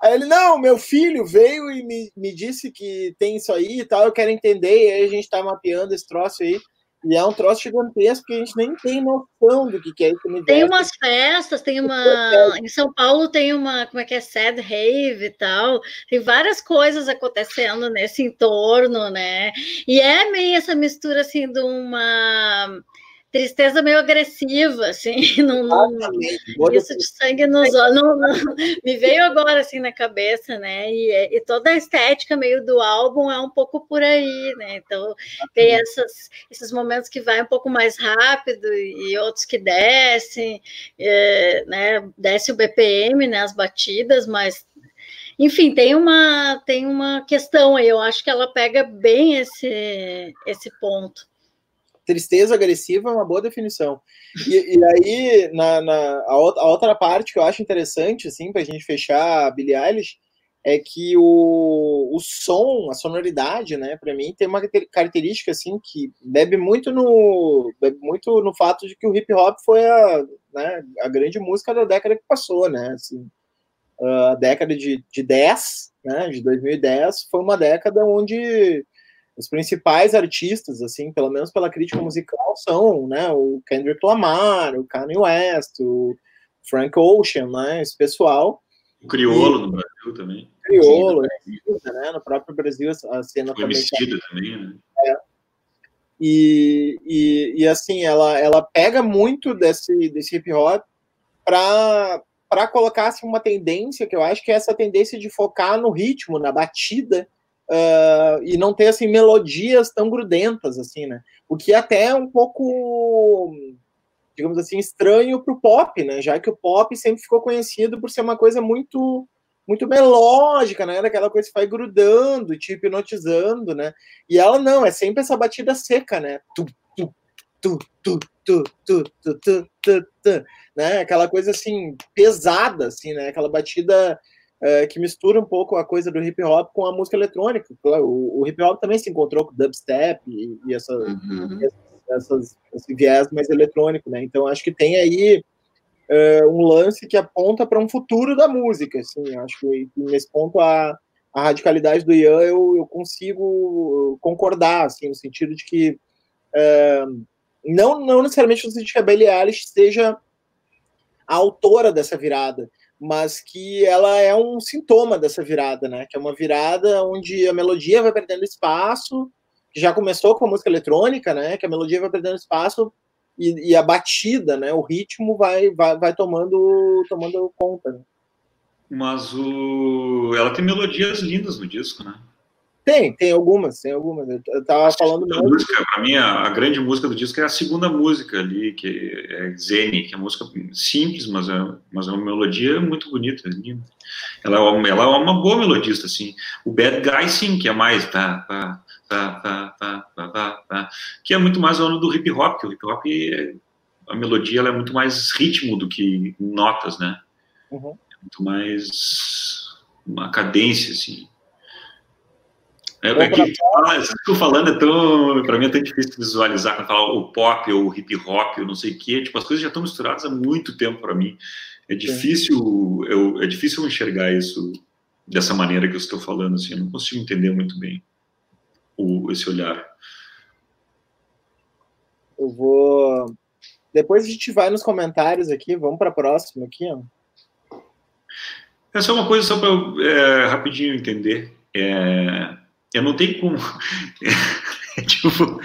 aí ele, não, meu filho veio e me, me disse que tem isso aí e tal, eu quero entender, e aí a gente está mapeando esse troço aí. E é um troço gigantesco que a gente nem tem noção do que é universo. Tem umas festas, tem uma. Em São Paulo tem uma, como é que é? Sad Rave e tal. Tem várias coisas acontecendo nesse entorno, né? E é meio essa mistura assim de uma tristeza meio agressiva, assim, não, não isso de sangue nos olhos, não, não, me veio agora assim na cabeça, né? E, e, toda a estética meio do álbum é um pouco por aí, né? Então tem essas, esses momentos que vai um pouco mais rápido e outros que descem, é, né? Desce o BPM, né? As batidas, mas enfim, tem uma tem uma questão aí. Eu acho que ela pega bem esse esse ponto tristeza agressiva é uma boa definição. E, e aí, na, na a, outra, a, outra parte que eu acho interessante, assim, para a gente fechar a Billie Eilish, é que o, o som, a sonoridade, né, para mim, tem uma característica, assim, que bebe muito no, bebe muito no fato de que o hip hop foi a, né, a grande música da década que passou, né, assim, a década de, de 10, né, de 2010, foi uma década onde os principais artistas, assim, pelo menos pela crítica musical, são, né, o Kendrick Lamar, o Kanye West, o Frank Ocean, né, esse pessoal. O Criolo e, no Brasil também. Criolo, é, né, no próprio Brasil a cena Foi também. Tá, também, né? É. E, e, e, assim, ela, ela pega muito desse, desse hip hop para para colocar assim, uma tendência que eu acho que é essa tendência de focar no ritmo, na batida, uh, e não ter assim melodias tão grudentas assim, né? O que até é um pouco, digamos assim, estranho para o pop, né? Já que o pop sempre ficou conhecido por ser uma coisa muito muito melódica, né? Daquela coisa que vai grudando, te hipnotizando, né? E ela não, é sempre essa batida seca, né? Tu, tu, tu, tu, tu, tu, tu, tu, tu, tu, né? Aquela coisa assim pesada, assim, né? Aquela batida é, que mistura um pouco a coisa do hip hop com a música eletrônica. O, o hip hop também se encontrou com dubstep e, e essa, uhum. essas, esse viés mais eletrônico, né? Então acho que tem aí é, um lance que aponta para um futuro da música, assim. Acho que nesse ponto a, a radicalidade do Ian eu, eu consigo concordar, assim, no sentido de que é, não, não necessariamente no sentido de que a Billie Eilish seja a autora dessa virada, mas que ela é um sintoma dessa virada, né? Que é uma virada onde a melodia vai perdendo espaço, que já começou com a música eletrônica, né? Que a melodia vai perdendo espaço e, e a batida, né? O ritmo vai, vai, vai tomando, tomando conta. Né? Mas o... ela tem melodias lindas no disco, né? Tem, tem algumas, tem algumas. Eu tava falando a música, para mim, a, a, grande música do disco é a segunda música ali, que é Zene, que é uma música simples, mas é, mas é uma melodia muito bonita, linda. Ela, é ela é uma boa melodista, assim. O Bad Guy, sim, que é mais tá, tá, tá, tá, tá, tá, tá, que é muito mais o ano do hip hop, que o hip hop, é, a melodia ela é muito mais ritmo do que notas, né? Uhum. É muito mais uma cadência, assim. É, é que, ah, isso que eu tô falando é tão, para mim é tão difícil visualizar quando fala o pop ou o hip hop ou não sei o quê. Tipo, as coisas já estão misturadas há muito tempo para mim. É difícil, eu, é difícil enxergar isso dessa maneira que eu estou falando. Assim, eu não consigo entender muito bem o, esse olhar. Eu vou. Depois a gente vai nos comentários aqui. Vamos para a próxima aqui. Ó. É só uma coisa só para é, rapidinho entender. É, eu não tenho como. é, tipo,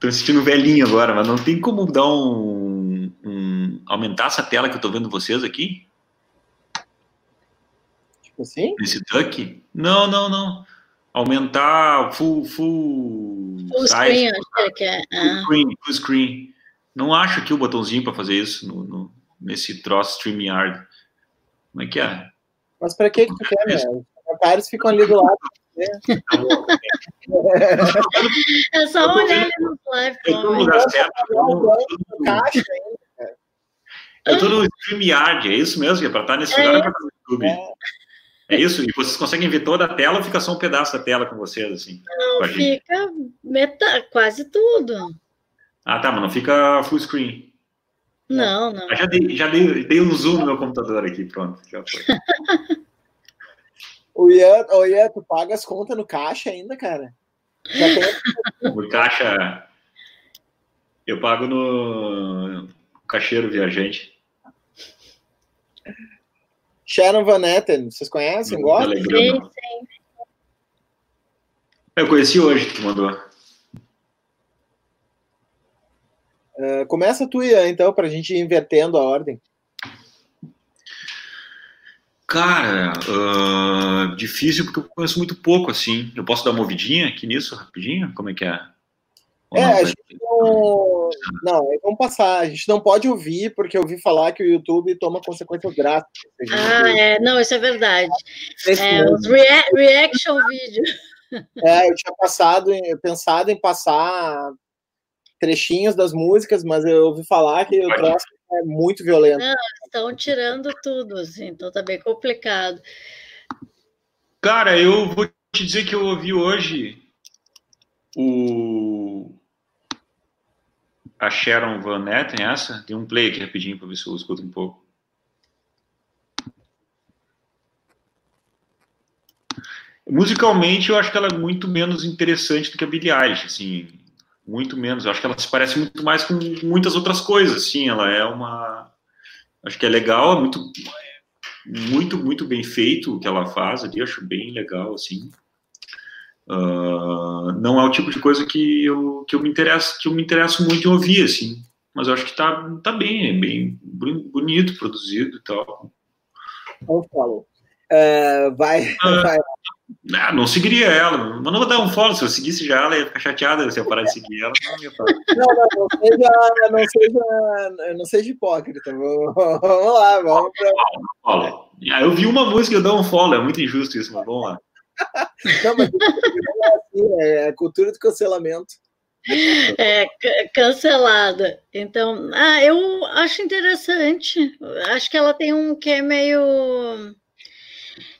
tô me sentindo velhinho agora, mas não tem como dar um, um, aumentar essa tela que eu tô vendo vocês aqui? Tipo assim? Nesse duck? Não, não, não. Aumentar full full, full size, screen, acho que é. Full ah. screen, full screen. Não acho aqui o botãozinho para fazer isso no, no, nesse troço StreamYard. Como é que é? Mas para que que tu quer, né? Os comentários ficam ali do lado. É só olhar ali no live. Eu tô no lugar certo. No StreamYard, é isso mesmo? É para estar nesse lugar é para o YouTube. É. é. isso? E vocês conseguem ver toda a tela ou fica só um pedaço da tela com vocês, assim? Não, fica metade, quase tudo. Ah, tá, mas não fica full screen. Não, não. já dei, já dei, dei um zoom no meu computador aqui, pronto. Já foi. O Ian, o Ian, tu paga as contas no caixa ainda, cara? No caixa. Eu pago no cacheiro viajante. Sharon Van Etten, vocês conhecem? Gostam? Sim, sim. Eu conheci hoje que tu mandou. Uh, começa tu, Ian, então, para a gente ir invertendo a ordem. Cara, uh, difícil porque eu conheço muito pouco, assim. Eu posso dar uma ouvidinha aqui nisso, rapidinho? Como é que é? Ou é, não, a gente não... Não, vamos passar. A gente não pode ouvir, porque eu ouvi falar que o YouTube toma consequências drásticas. Ah, é. Não, isso é verdade. É, os rea reaction vídeo. É, eu tinha passado, pensado em passar trechinhos das músicas, mas eu ouvi falar que o próximo é muito violento. Não, estão tirando tudo, assim, então tá bem complicado. Cara, eu vou te dizer que eu ouvi hoje o a Sharon Van Etten, essa? Tem um play aqui rapidinho para ver se eu escuto um pouco. Musicalmente, eu acho que ela é muito menos interessante do que a Billie Eilish, assim, muito menos. Eu acho que ela se parece muito mais com muitas outras coisas, sim. Ela é uma, acho que é legal, é muito, muito, muito bem feito o que ela faz ali. Acho bem legal, assim. Uh, não é o tipo de coisa que eu, que eu me interesso que eu me interesso muito em ouvir, assim. Mas eu acho que tá, tá bem, é bem bonito, produzido e tal. Então, follow. Uh, vai, uh, vai. Ah, não seguiria ela, mas não vou dar um follow. Se eu seguisse já, ela ia ficar chateada se eu parar de seguir ela. Não, ia não, não, não seja, não seja, não seja hipócrita. Vamos lá, vamos pra... Eu vi uma música e eu dou um follow, é muito injusto isso, mas vamos lá. Não, mas é, assim, é a cultura do cancelamento. É, cancelada. Então, ah, eu acho interessante. Acho que ela tem um que é meio.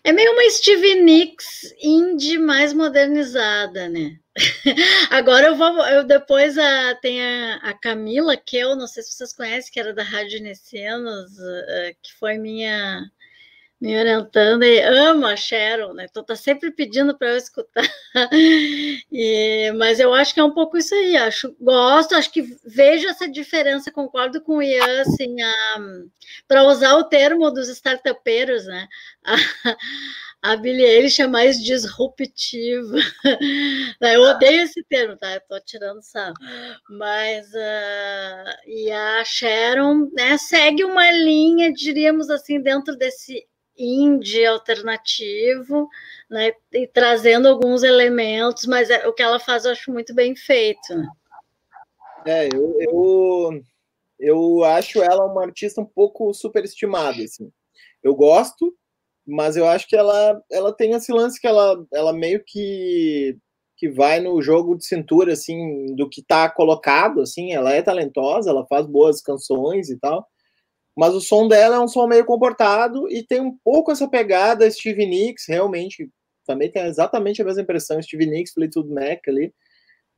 É meio uma Stevie Nicks indie mais modernizada, né? Agora eu vou. Eu depois a, tem a, a Camila, que eu não sei se vocês conhecem, que era da Rádio Necenos, eh, que foi minha me orientando e amo a Sharon, né? Então tá sempre pedindo para eu escutar. E, mas eu acho que é um pouco isso aí. Acho, gosto, acho que vejo essa diferença, concordo com o Ian, assim, para usar o termo dos startupeiros, né? A, a Billie Eilish é mais disruptiva. Eu odeio esse termo, tá? Eu tô tirando sarro. Mas uh, e a Sharon né, segue uma linha, diríamos assim, dentro desse indie alternativo, né, e trazendo alguns elementos, mas é, o que ela faz eu acho muito bem feito. Né? É, eu, eu, eu acho ela uma artista um pouco superestimada, assim. Eu gosto, mas eu acho que ela, ela tem esse lance que ela, ela meio que que vai no jogo de cintura assim do que está colocado assim ela é talentosa ela faz boas canções e tal mas o som dela é um som meio comportado e tem um pouco essa pegada Steve Nicks, realmente, também tem exatamente a mesma impressão, Steve Nicks, Fleetwood Mac ali,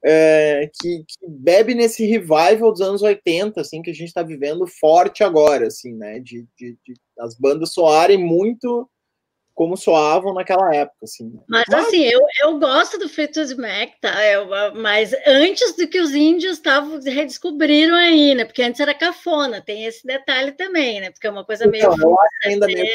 é, que, que, bebe nesse revival dos anos 80, assim, que a gente está vivendo forte agora, assim, né, de, de, de as bandas soarem muito como soavam naquela época, assim. Mas, mas... assim, eu, eu gosto do Fleetwood Mac, tá? Eu, mas antes do que os índios estavam redescobriram aí, né? Porque antes era cafona, tem esse detalhe também, né? Porque é uma coisa meio. Então, ainda meio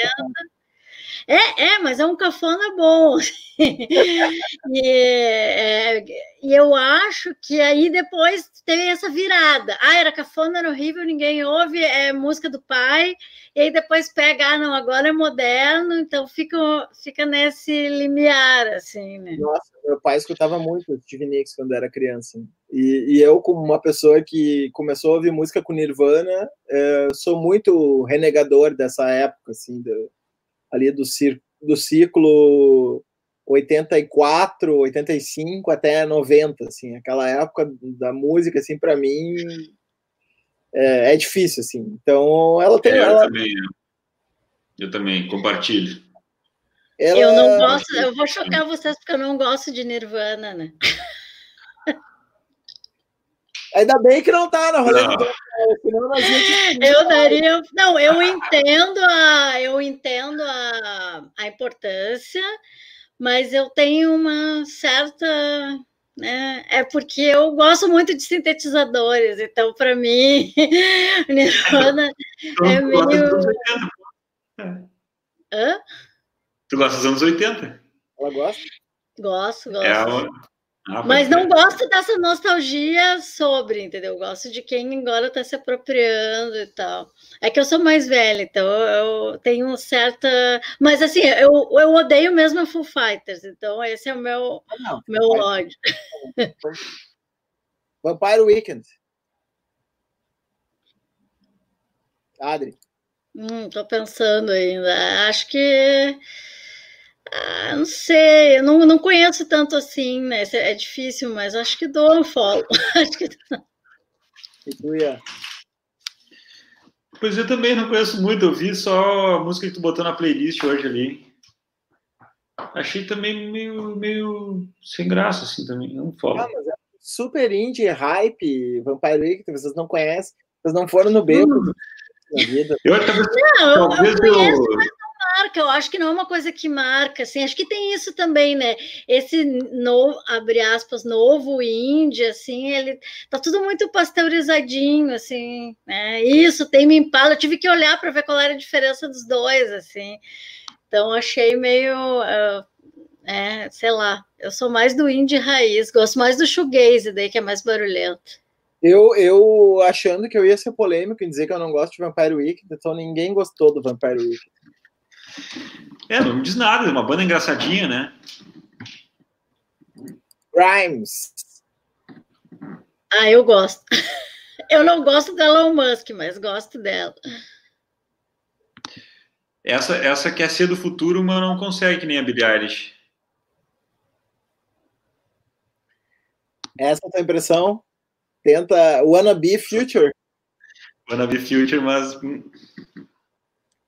é, é, mas é um cafona bom. e, é, e eu acho que aí depois tem essa virada. Ah, era cafona, era horrível, ninguém ouve, é música do pai. E aí depois pega, ah, não, agora é moderno, então fica, fica nesse limiar, assim, né? Nossa, meu pai escutava muito Steve Nicks quando era criança. E, e, eu, como uma pessoa que começou a ouvir música com Nirvana, é, sou muito renegador dessa época, assim, do, ali do, do ciclo 84, 85 até 90, assim, aquela época da música, assim, para mim é, é, difícil, assim. Então, ela tem. É, eu, ela... Também, eu também compartilho. Ela... Eu não gosto, eu vou chocar vocês porque eu não gosto de Nirvana, né? Ainda bem que não tá na rolê não. do senão gente... Eu daria. Não, eu entendo a, eu entendo a, a importância, mas eu tenho uma certa né? É porque eu gosto muito de sintetizadores, então para mim Nirvana é meio. Hã? Tu gosta dos anos 80? Ela gosta? Gosto, gosto. É a... ah, Mas não gosto dessa nostalgia sobre, entendeu? Gosto de quem agora está se apropriando e tal. É que eu sou mais velha, então eu tenho certa. Mas assim, eu, eu odeio mesmo a Full Fighters, então esse é o meu, ah, não, meu ódio. Vampire Weekend. Adri. Hum, tô pensando ainda. Acho que ah, não sei, eu não, não conheço tanto assim, né? É difícil, mas acho que dou um follow. acho que... Ia? Pois eu também não conheço muito, eu vi só a música que tu botou na playlist hoje ali. Achei também meio, meio sem graça, assim, também, não follow. Ah, mas é super indie, hype, Vampire Week, vocês não conhecem, vocês não foram no beco hum. na vida. Eu, talvez, não, talvez eu, eu marca, eu acho que não é uma coisa que marca, assim, acho que tem isso também, né? Esse novo, abre aspas, novo índia, assim, ele tá tudo muito pasteurizadinho, assim, né? Isso tem me impado, eu tive que olhar para ver qual era a diferença dos dois, assim. Então achei meio, uh, é, sei lá, eu sou mais do indie raiz, gosto mais do shoegaze daí que é mais barulhento. Eu, eu achando que eu ia ser polêmico em dizer que eu não gosto de Vampire Week, então ninguém gostou do Vampire Week. É, não me diz nada, é uma banda engraçadinha, né? Grimes. Ah, eu gosto. Eu não gosto da Elon Musk, mas gosto dela. Essa, essa quer ser do futuro, mas não consegue, que nem a Billie Eilish. Essa é a tua impressão? Tenta Wanna Be Future. Wanna Be Future, mas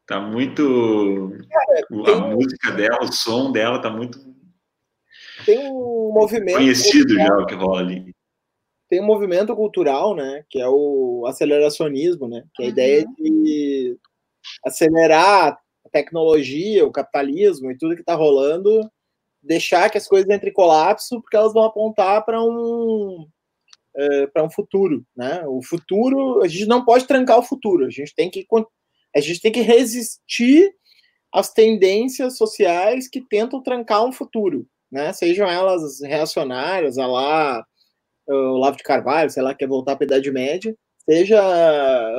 Tá muito. Cara, a música dela, o som dela tá muito. Tem um movimento. Conhecido cultural, já o que rola ali. Tem um movimento cultural, né? Que é o aceleracionismo, né? Que é a uhum. ideia de acelerar a tecnologia, o capitalismo e tudo que está rolando, deixar que as coisas entrem em colapso, porque elas vão apontar para um é, para um futuro, né? O futuro, a gente não pode trancar o futuro, a gente tem que a gente tem que resistir às tendências sociais que tentam trancar um futuro, né? Sejam elas reacionárias, a lá o Lavo de Carvalho, sei lá, quer voltar para a Idade Média, seja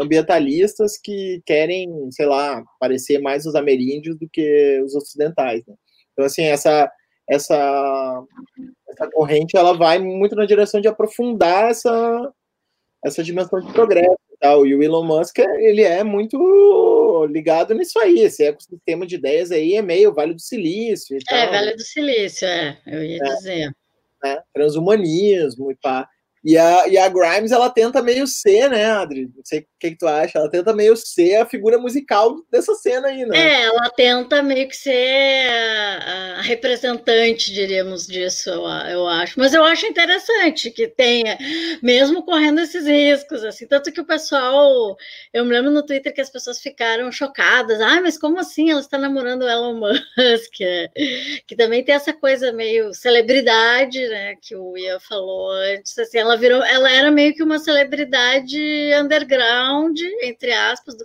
ambientalistas que querem, sei lá, parecer mais os ameríndios do que os ocidentais. Né? Então, assim, essa, essa, essa corrente ela vai muito na direção de aprofundar essa, essa dimensão de progresso tal. E o Elon Musk, ele é muito ligado nisso aí. Esse ecossistema de ideias aí é meio Vale do Silício. E é, Vale do Silício, é, eu ia é, dizer. Né? Transhumanismo e pá. E a, e a Grimes, ela tenta meio ser, né, Adri? Não sei o que, que, tu acha. Ela tenta meio ser a figura musical dessa cena aí, né? É, ela tenta meio que ser a, representante, diríamos, disso, eu, acho. Mas eu acho interessante que tenha, mesmo correndo esses riscos, assim. Tanto que o pessoal. Eu me lembro no Twitter que as pessoas ficaram chocadas. Ah, mas como assim ela está namorando o Elon Musk? Que também tem essa coisa meio celebridade, né? Que o Ian falou antes. Assim, ela virou, ela era meio que uma celebridade underground, entre aspas, do,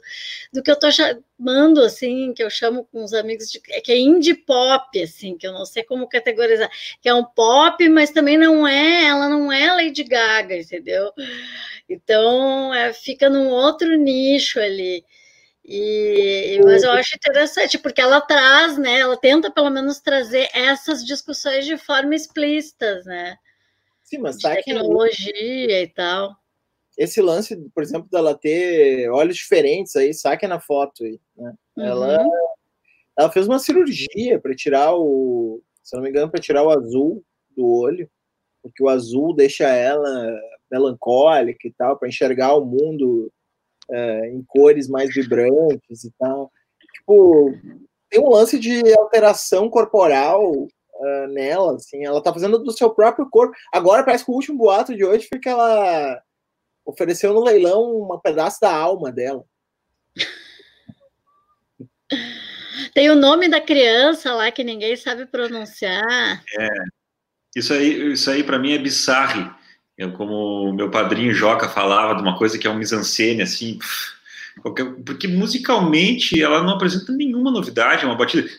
do que eu tô chamando, assim, que eu chamo com os amigos de que é indie pop, assim, que eu não sei como categorizar, que é um pop, mas também não é, ela não é Lady Gaga, entendeu? Então, é, fica num outro nicho ali. E, mas eu acho interessante, porque ela traz, né? Ela tenta pelo menos trazer essas discussões de forma explícita, né? Sim, mas tá tecnologia que... e tal. Esse lance, por exemplo, dela ter olhos diferentes aí, saca na foto aí, né? Uhum. Ela, ela fez uma cirurgia para tirar o, se não me engano, para tirar o azul do olho, porque o azul deixa ela melancólica e tal, para enxergar o mundo é, em cores mais vibrantes e tal. Tipo, tem um lance de alteração corporal uh, nela, assim, ela tá fazendo do seu próprio corpo. Agora parece que o último boato de hoje foi que ela ofereceu no leilão um pedaço da alma dela. Tem o nome da criança lá que ninguém sabe pronunciar. É. Isso aí, isso aí para mim é bizarre. Eu, como meu padrinho Joca falava de uma coisa que é um mise-en-scène, assim, qualquer, porque musicalmente ela não apresenta nenhuma novidade, é uma batida.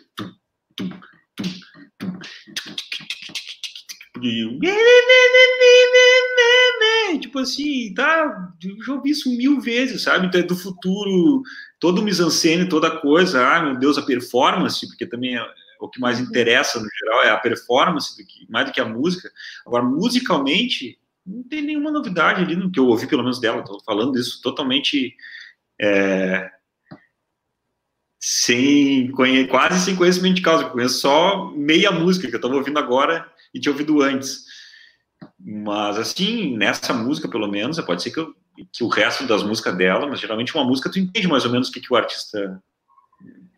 Tipo assim, tá? Eu já ouvi isso mil vezes, sabe? Então é do futuro, todo o mise-en-scène, toda coisa. Ah, meu Deus, a performance, porque também é, o que mais interessa no geral é a performance, do que, mais do que a música. Agora, musicalmente, não tem nenhuma novidade ali no que eu ouvi, pelo menos dela. Estou falando isso totalmente é, sem quase sem conhecimento de causa, conheço só meia música que eu estava ouvindo agora e tinha ouvido antes. Mas assim, nessa música, pelo menos, pode ser que, eu, que o resto das músicas dela, mas geralmente uma música tu entende mais ou menos o que, que o artista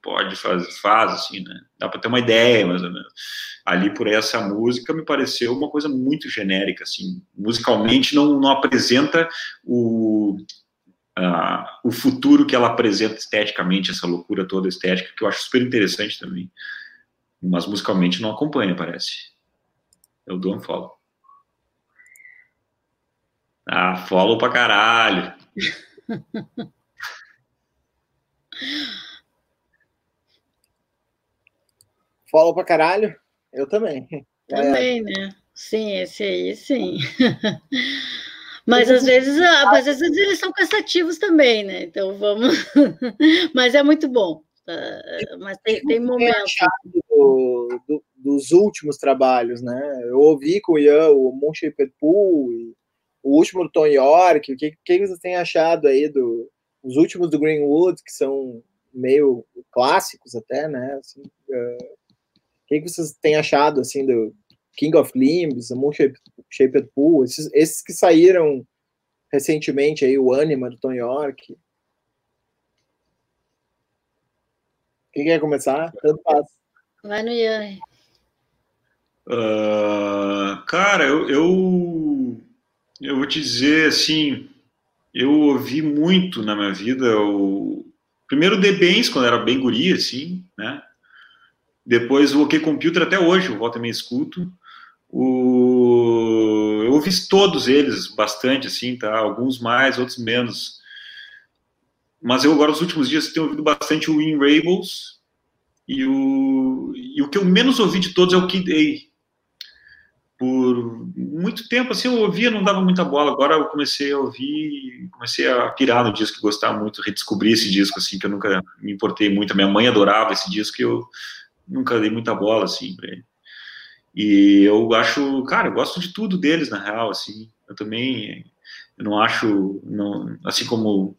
pode fazer, faz, assim, né? Dá para ter uma ideia, mais ou menos. Ali por essa música me pareceu uma coisa muito genérica, assim, musicalmente não, não apresenta o, o futuro que ela apresenta esteticamente, essa loucura toda estética, que eu acho super interessante também. Mas musicalmente não acompanha, parece. Eu dou um follow. Ah, follow pra caralho. Follow pra caralho? Eu também. Também, é. né? Sim, esse aí, sim. Mas às vezes, ah, às vezes eles são cansativos também, né? Então vamos. Mas é muito bom. Tá? Mas tem, tem momentos. Do, do, dos últimos trabalhos, né? Eu ouvi com o Ian o Moon Shaped Pool, o último do Tom York. O que, que vocês têm achado aí do, os últimos do Greenwood, que são meio clássicos até, né? Assim, uh, o que, que vocês têm achado assim do King of Limbs, Moon Shaped, Shaped Pool, esses, esses que saíram recentemente aí, o Anima do Tom York? Quem quer começar? Tanto faz. Vai no Ian. Uh, cara, eu, eu, eu vou te dizer assim, eu ouvi muito na minha vida o primeiro The Benz, quando era bem guri, assim, né? Depois o OK Computer até hoje, eu volto e me escuto. O... Eu ouvi todos eles bastante, assim, tá? Alguns mais, outros menos. Mas eu agora, nos últimos dias, tenho ouvido bastante o In Rables. E o... e o que eu menos ouvi de todos é o Kid A. Por muito tempo, assim, eu ouvia, não dava muita bola. Agora eu comecei a ouvir, comecei a pirar no disco, gostar muito, redescobrir esse disco, assim, que eu nunca me importei muito. Minha mãe adorava esse disco e eu nunca dei muita bola, assim, pra ele. E eu acho, cara, eu gosto de tudo deles, na real, assim. Eu também, eu não acho, não, assim como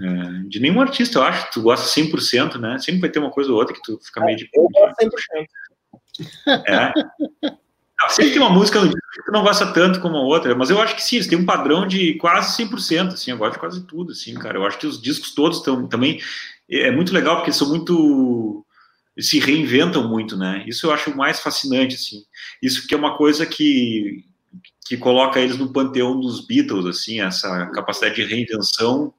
é, de nenhum artista, eu acho que tu gosta 100%, né? Sempre vai ter uma coisa ou outra que tu fica meio de... Eu gosto 100%. É? Não, sempre tem uma música no disco que tu não gosta tanto como a outra, mas eu acho que sim, eles têm um padrão de quase 100%, assim, eu gosto de quase tudo, assim, cara. Eu acho que os discos todos estão também... É muito legal, porque eles são muito se reinventam muito, né? Isso eu acho mais fascinante, assim. Isso que é uma coisa que, que coloca eles no panteão dos Beatles, assim, essa capacidade de reinvenção,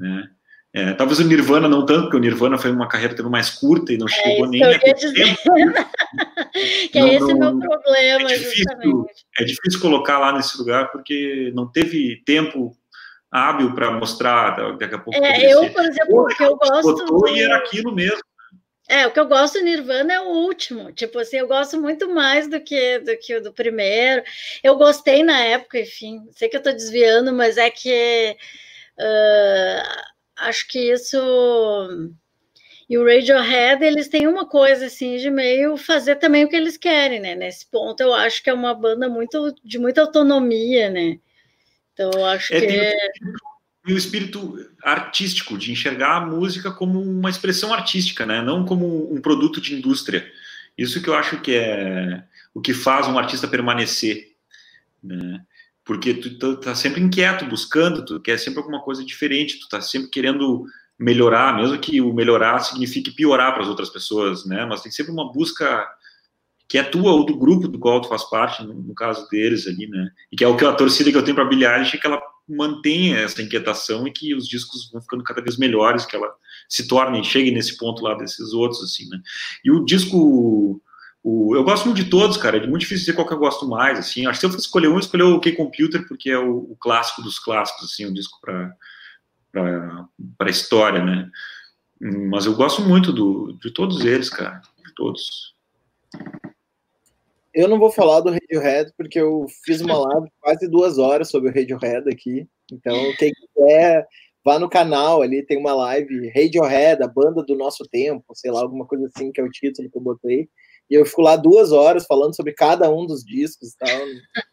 né? É, talvez o Nirvana não tanto, porque o Nirvana foi uma carreira também mais curta e não é chegou nem a tempo. que é não, é esse não, meu problema, é difícil, é difícil colocar lá nesse lugar, porque não teve tempo hábil para mostrar daqui a pouco. É, eu, por exemplo, que eu gosto. E era aquilo mesmo. É, o que eu gosto do Nirvana é o último. Tipo assim, eu gosto muito mais do que do que o do primeiro. Eu gostei na época, enfim. Sei que eu tô desviando, mas é que uh, acho que isso. E o Radiohead, eles têm uma coisa assim de meio fazer também o que eles querem, né? Nesse ponto, eu acho que é uma banda muito de muita autonomia, né? Então, eu acho é, que. E o espírito artístico, de enxergar a música como uma expressão artística, né? não como um produto de indústria. Isso que eu acho que é o que faz um artista permanecer. Né? Porque tu tá sempre inquieto, buscando, tu quer sempre alguma coisa diferente, tu tá sempre querendo melhorar, mesmo que o melhorar signifique piorar para as outras pessoas, né? Mas tem sempre uma busca que é tua ou do grupo do qual tu faz parte, no, no caso deles ali, né? E que é o que a torcida que eu tenho para Billie Eilish, é que ela mantenha essa inquietação e que os discos vão ficando cada vez melhores, que ela se torne, chegue nesse ponto lá desses outros, assim, né? E o disco O, eu gosto muito de todos, cara. É muito difícil dizer qual que eu gosto mais, assim. Acho que se eu fosse escolher um, escolher o K-Computer, porque é o, o, clássico dos clássicos, assim, o disco para para a história, né? Mas eu gosto muito do, de todos eles, cara. De todos. Eu não vou falar do Radiohead, porque eu fiz uma live quase duas horas sobre o Radiohead aqui. Então, quem quiser, vá no canal ali, tem uma live Radiohead, a banda do nosso tempo, sei lá, alguma coisa assim, que é o título que eu botei. E eu fico lá duas horas falando sobre cada um dos discos e tal,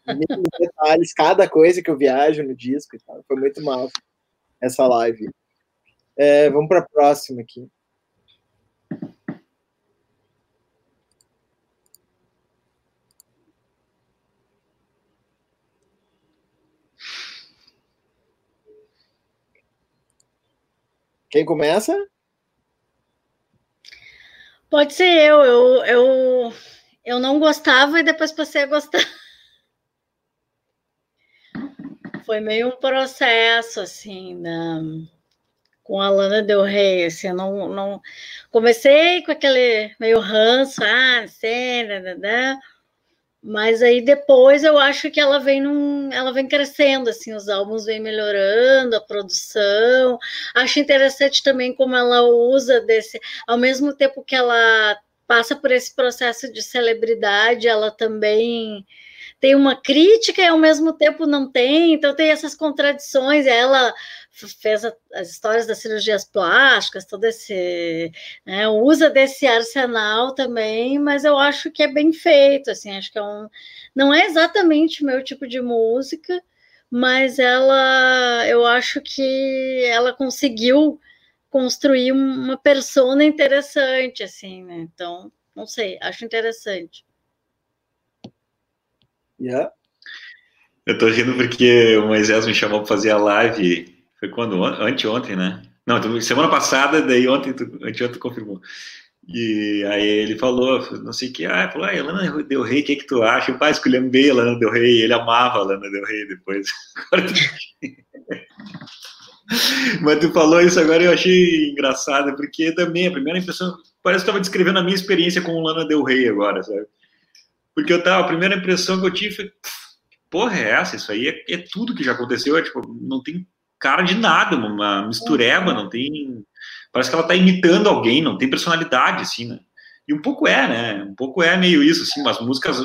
detalhes, cada coisa que eu viajo no disco e tal. Foi muito massa essa live. É, vamos para a próxima aqui. Quem começa? Pode ser eu. Eu, eu, eu não gostava e depois passei a gostar. Foi meio um processo, assim, da, com a Lana Del Rey, assim, não, não... Comecei com aquele meio ranço, ah, cena, né, né? Mas aí depois eu acho que ela vem num, ela vem crescendo, assim, os álbuns vêm melhorando, a produção. Acho interessante também como ela usa desse, ao mesmo tempo que ela passa por esse processo de celebridade, ela também tem uma crítica e ao mesmo tempo não tem, então tem essas contradições. Ela fez a, as histórias das cirurgias plásticas, todo esse né, usa desse arsenal também, mas eu acho que é bem feito, assim, acho que é um, não é exatamente o meu tipo de música, mas ela, eu acho que ela conseguiu construir uma persona interessante, assim, né? Então, não sei, acho interessante. Yeah. Eu tô rindo porque o Moisés me chamou para fazer a live. Foi quando? Anteontem, né? Não, semana passada, daí ontem, tu, anteontem confirmou. E aí ele falou, não sei o que, ah, falou, ah, Lana Del Rey, o que que tu acha? O pai escolhendo bem a Lana Del Rey, ele amava a Lana Del Rey depois. Mas tu falou isso agora eu achei engraçado, porque também a primeira impressão, parece que estava descrevendo a minha experiência com Lana Del Rey agora, sabe? Porque eu tava, a primeira impressão que eu tive foi, porra, é essa? Isso aí é, é, tudo que já aconteceu, é tipo, não tem cara de nada, uma mistureba, não tem. Parece que ela tá imitando alguém, não tem personalidade, assim, né? E um pouco é, né? Um pouco é meio isso, assim, umas músicas.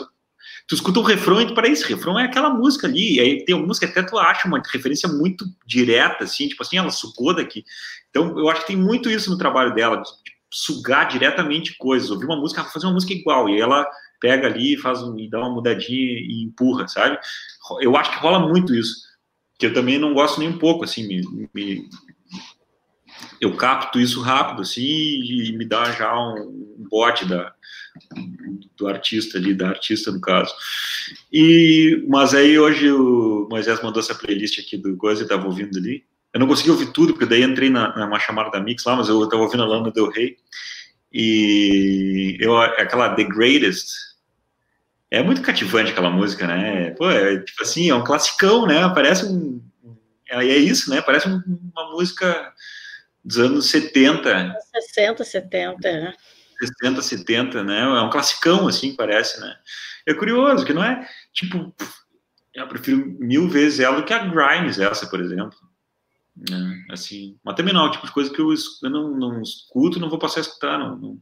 Tu escuta o refrão e tu para isso, refrão é aquela música ali, e aí tem uma música até tu acha uma referência muito direta, assim, tipo assim, ela sugou daqui. Então, eu acho que tem muito isso no trabalho dela, de, sugar diretamente coisas, ouvir uma música, fazer uma música igual, e ela pega ali, faz um, e dá uma mudadinha e empurra, sabe? Eu acho que rola muito isso, que eu também não gosto nem um pouco, assim, me, me eu capto isso rápido, assim, e me dá já um, um bote da, do artista ali, da artista no caso. E, mas aí hoje o Moisés mandou essa playlist aqui do coisa, eu estava ouvindo ali. Eu não consegui ouvir tudo, porque daí entrei na, numa chamada da Mix lá, mas eu estava ouvindo a Lana Del Rey. E eu, aquela The Greatest, é muito cativante aquela música, né? Pô, é, tipo assim, é um classicão, né? Parece um. É, é isso, né? Parece uma música dos anos 70. 60, 70, né? 60, 70, né? É um classicão, assim, parece, né? É curioso, que não é, tipo, eu prefiro mil vezes ela do que a Grimes, essa, por exemplo. Né? Assim, mas também não, é o tipo de coisa que eu, eu não, não escuto, não vou passar a escutar, não, não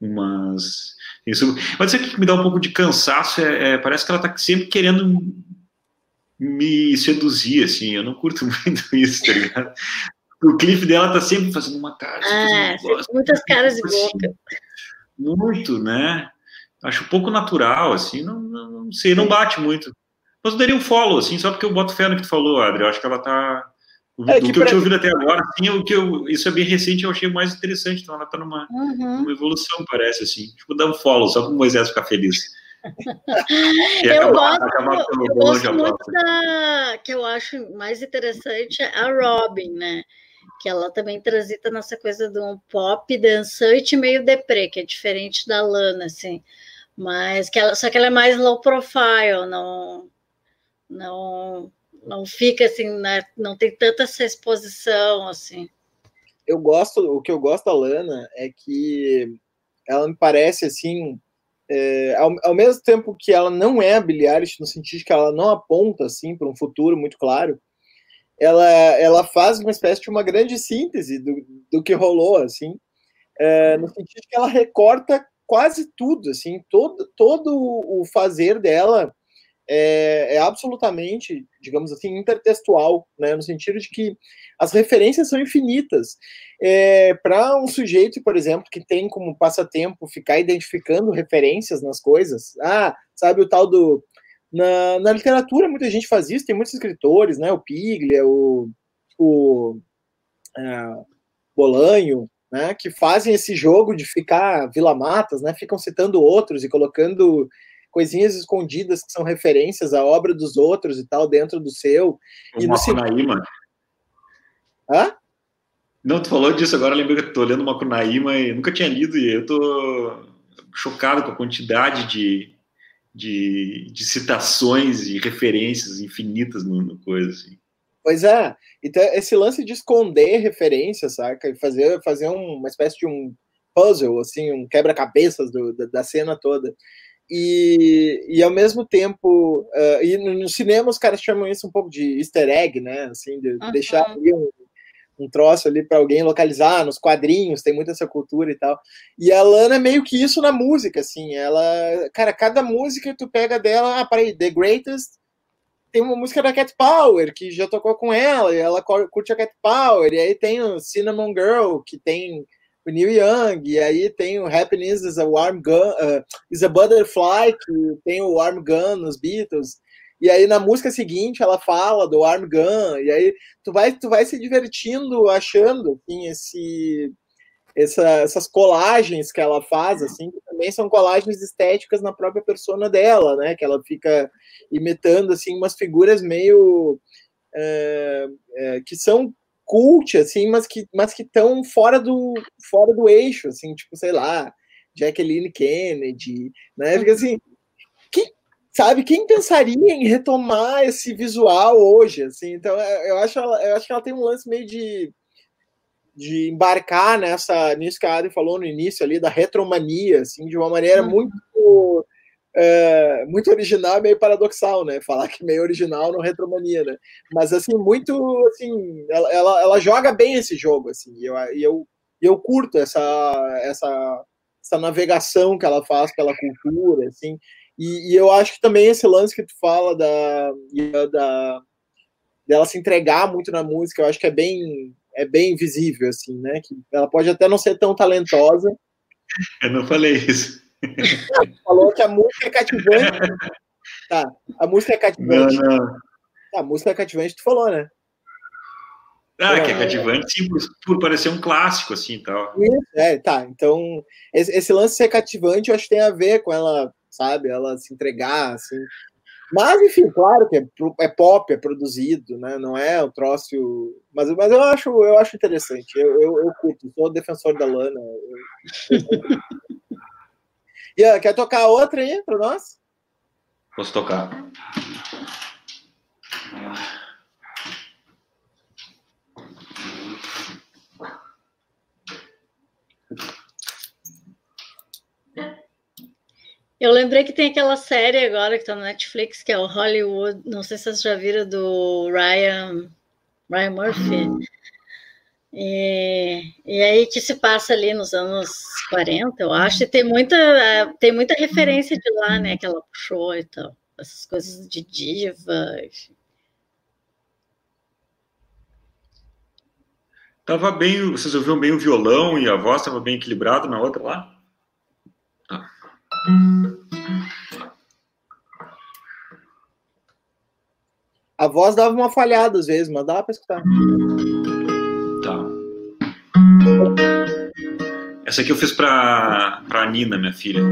mas isso, mas isso que me dá um pouco de cansaço é, é, parece que ela está sempre querendo me seduzir, assim, eu não curto muito isso, tá ligado? O clipe dela tá sempre fazendo uma cara. Ah, um muitas caras de boca. Muito, né? Acho um pouco natural, assim, não, não, não sei, não bate muito. Mas eu daria um follow, assim, só porque eu boto fé no que tu falou, Adri. Eu acho que ela tá é, do que, que eu tinha ouvido até agora, assim, o que eu, isso é bem recente, eu achei mais interessante. Então ela está numa, uhum. numa evolução, parece assim. Tipo, dar um follow, só para o Moisés ficar feliz. eu acabar, gosto, acabar eu gosto muito da que eu acho mais interessante a Robin, né? Que ela também transita nessa coisa de um pop dançante meio deprê, que é diferente da Lana, assim. Mas que ela, só que ela é mais low profile, não, não não fica assim, né? não tem tanta essa exposição assim. Eu gosto, o que eu gosto da Lana é que ela me parece assim, é, ao, ao, mesmo tempo que ela não é a Billie Eilish, no sentido de que ela não aponta assim para um futuro muito claro, ela, ela faz uma espécie de uma grande síntese do, do que rolou, assim, é, no sentido de que ela recorta quase tudo, assim, todo, todo o fazer dela é, é, absolutamente, digamos assim, intertextual, né, no sentido de que as referências são infinitas. É, Para um sujeito, por exemplo, que tem como passatempo ficar identificando referências nas coisas, ah, sabe o tal do. Na, na literatura, muita gente faz isso, tem muitos escritores, né, o Piglia, o, o é, Bolanho, né, que fazem esse jogo de ficar Vila Matas, né, ficam citando outros e colocando coisinhas escondidas que são referências à obra dos outros e tal, dentro do seu. E Macunaíma. No... Hã? Não, tu falou disso agora, lembrei que eu tô lendo Macunaíma e nunca tinha lido, e eu tô chocado com a quantidade de, de, de citações e referências infinitas no, no coisa, assim. Pois é, então esse lance de esconder referências, saca? E fazer, fazer uma espécie de um puzzle, assim, um quebra-cabeças da, da cena toda e, e ao mesmo tempo, uh, e no, cinema os caras chamam isso um pouco de easter egg, né? Assim, de uhum. deixar ali um, um troço ali para alguém localizar nos quadrinhos, tem muita essa cultura e tal. E a Lana é meio que isso na música, assim. Ela, cara, cada música tu pega dela, ah, peraí, The Greatest tem uma música da Cat Power que já tocou com ela, e ela curte a Cat Power, e aí tem o Cinnamon Girl, que tem o Neil Young, e aí tem o Happiness is a Warm Gun, uh, is a Butterfly, que tem o Warm Gun nos Beatles, e aí na música seguinte ela fala do Warm Gun, e aí tu vai, tu vai se divertindo achando assim, esse, essa, essas colagens que ela faz, assim, que também são colagens estéticas na própria persona dela, né, que ela fica imitando, assim, umas figuras meio... É, é, que são cult, assim, mas que mas que estão fora do fora do eixo, assim, tipo, sei lá, Jacqueline Kennedy, né? Porque assim, quem, sabe, quem pensaria em retomar esse visual hoje, assim? Então, é, eu acho ela, eu acho que ela tem um lance meio de de embarcar nessa nisso que a Adri falou no início ali da retromania, assim, de uma maneira uhum. muito é, muito original meio paradoxal, né? Falar que meio original no Retromania, né? Mas, assim, muito, assim, ela, ela, ela joga bem esse jogo, assim, e eu, eu, eu curto essa, essa, essa navegação que ela faz pela cultura, assim, e, e, eu acho que também esse lance que tu fala da, da dela se entregar muito na música, eu acho que é bem é bem visível, assim, né? Que ela pode até não ser tão talentosa. Eu não falei isso. Falou que a música é cativante. Tá, a música é cativante. Não, não. Tá, a música é cativante, tu falou, né? Ah, é, que é cativante, sim, por, por, parecer um clássico, assim, tal. É, tá, então, esse, esse, lance de ser cativante, eu acho que tem a ver com ela, sabe, ela se entregar, assim. Mas, enfim, claro que é, é pop, é produzido, né, não é o troço... Mas, mas eu, acho, eu acho interessante, eu, eu, eu curto, sou defensor da Lana. Eu, eu... Ian, quer tocar outra aí para nós? Posso tocar. Eu lembrei que tem aquela série agora que está no Netflix, que é o Hollywood, não sei se vocês já viram, do Ryan, Ryan Murphy. E, e aí que se passa ali nos anos 40, eu acho, e tem muita, tem muita referência de lá, né, que ela puxou e tal, essas coisas de diva, enfim. Tava bem, vocês ouviram bem o violão e a voz estava bem equilibrada na outra lá? Tá. A voz dava uma falhada às vezes, mas dava para escutar. Essa aqui eu fiz para a Nina, minha filha.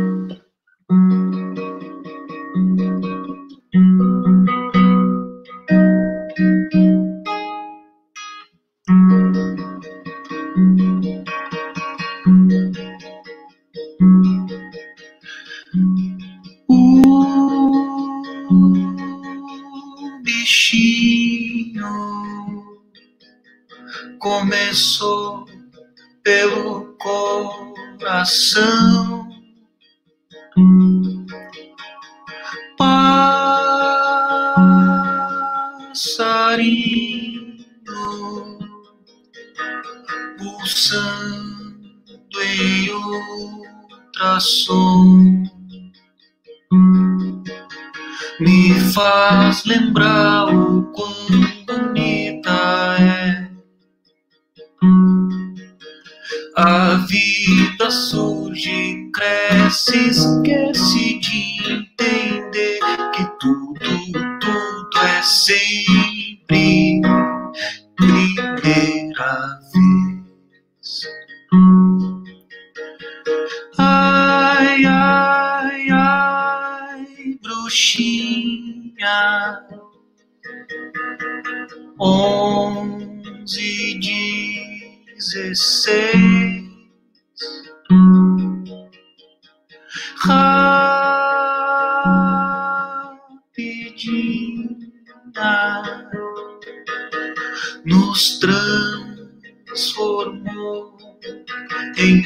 Coração Passarinho pulsando em ultrassom me faz lembrar season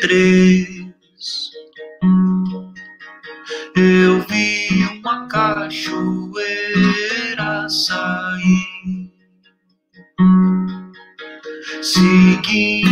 três. Eu vi uma cachoeira sair, seguindo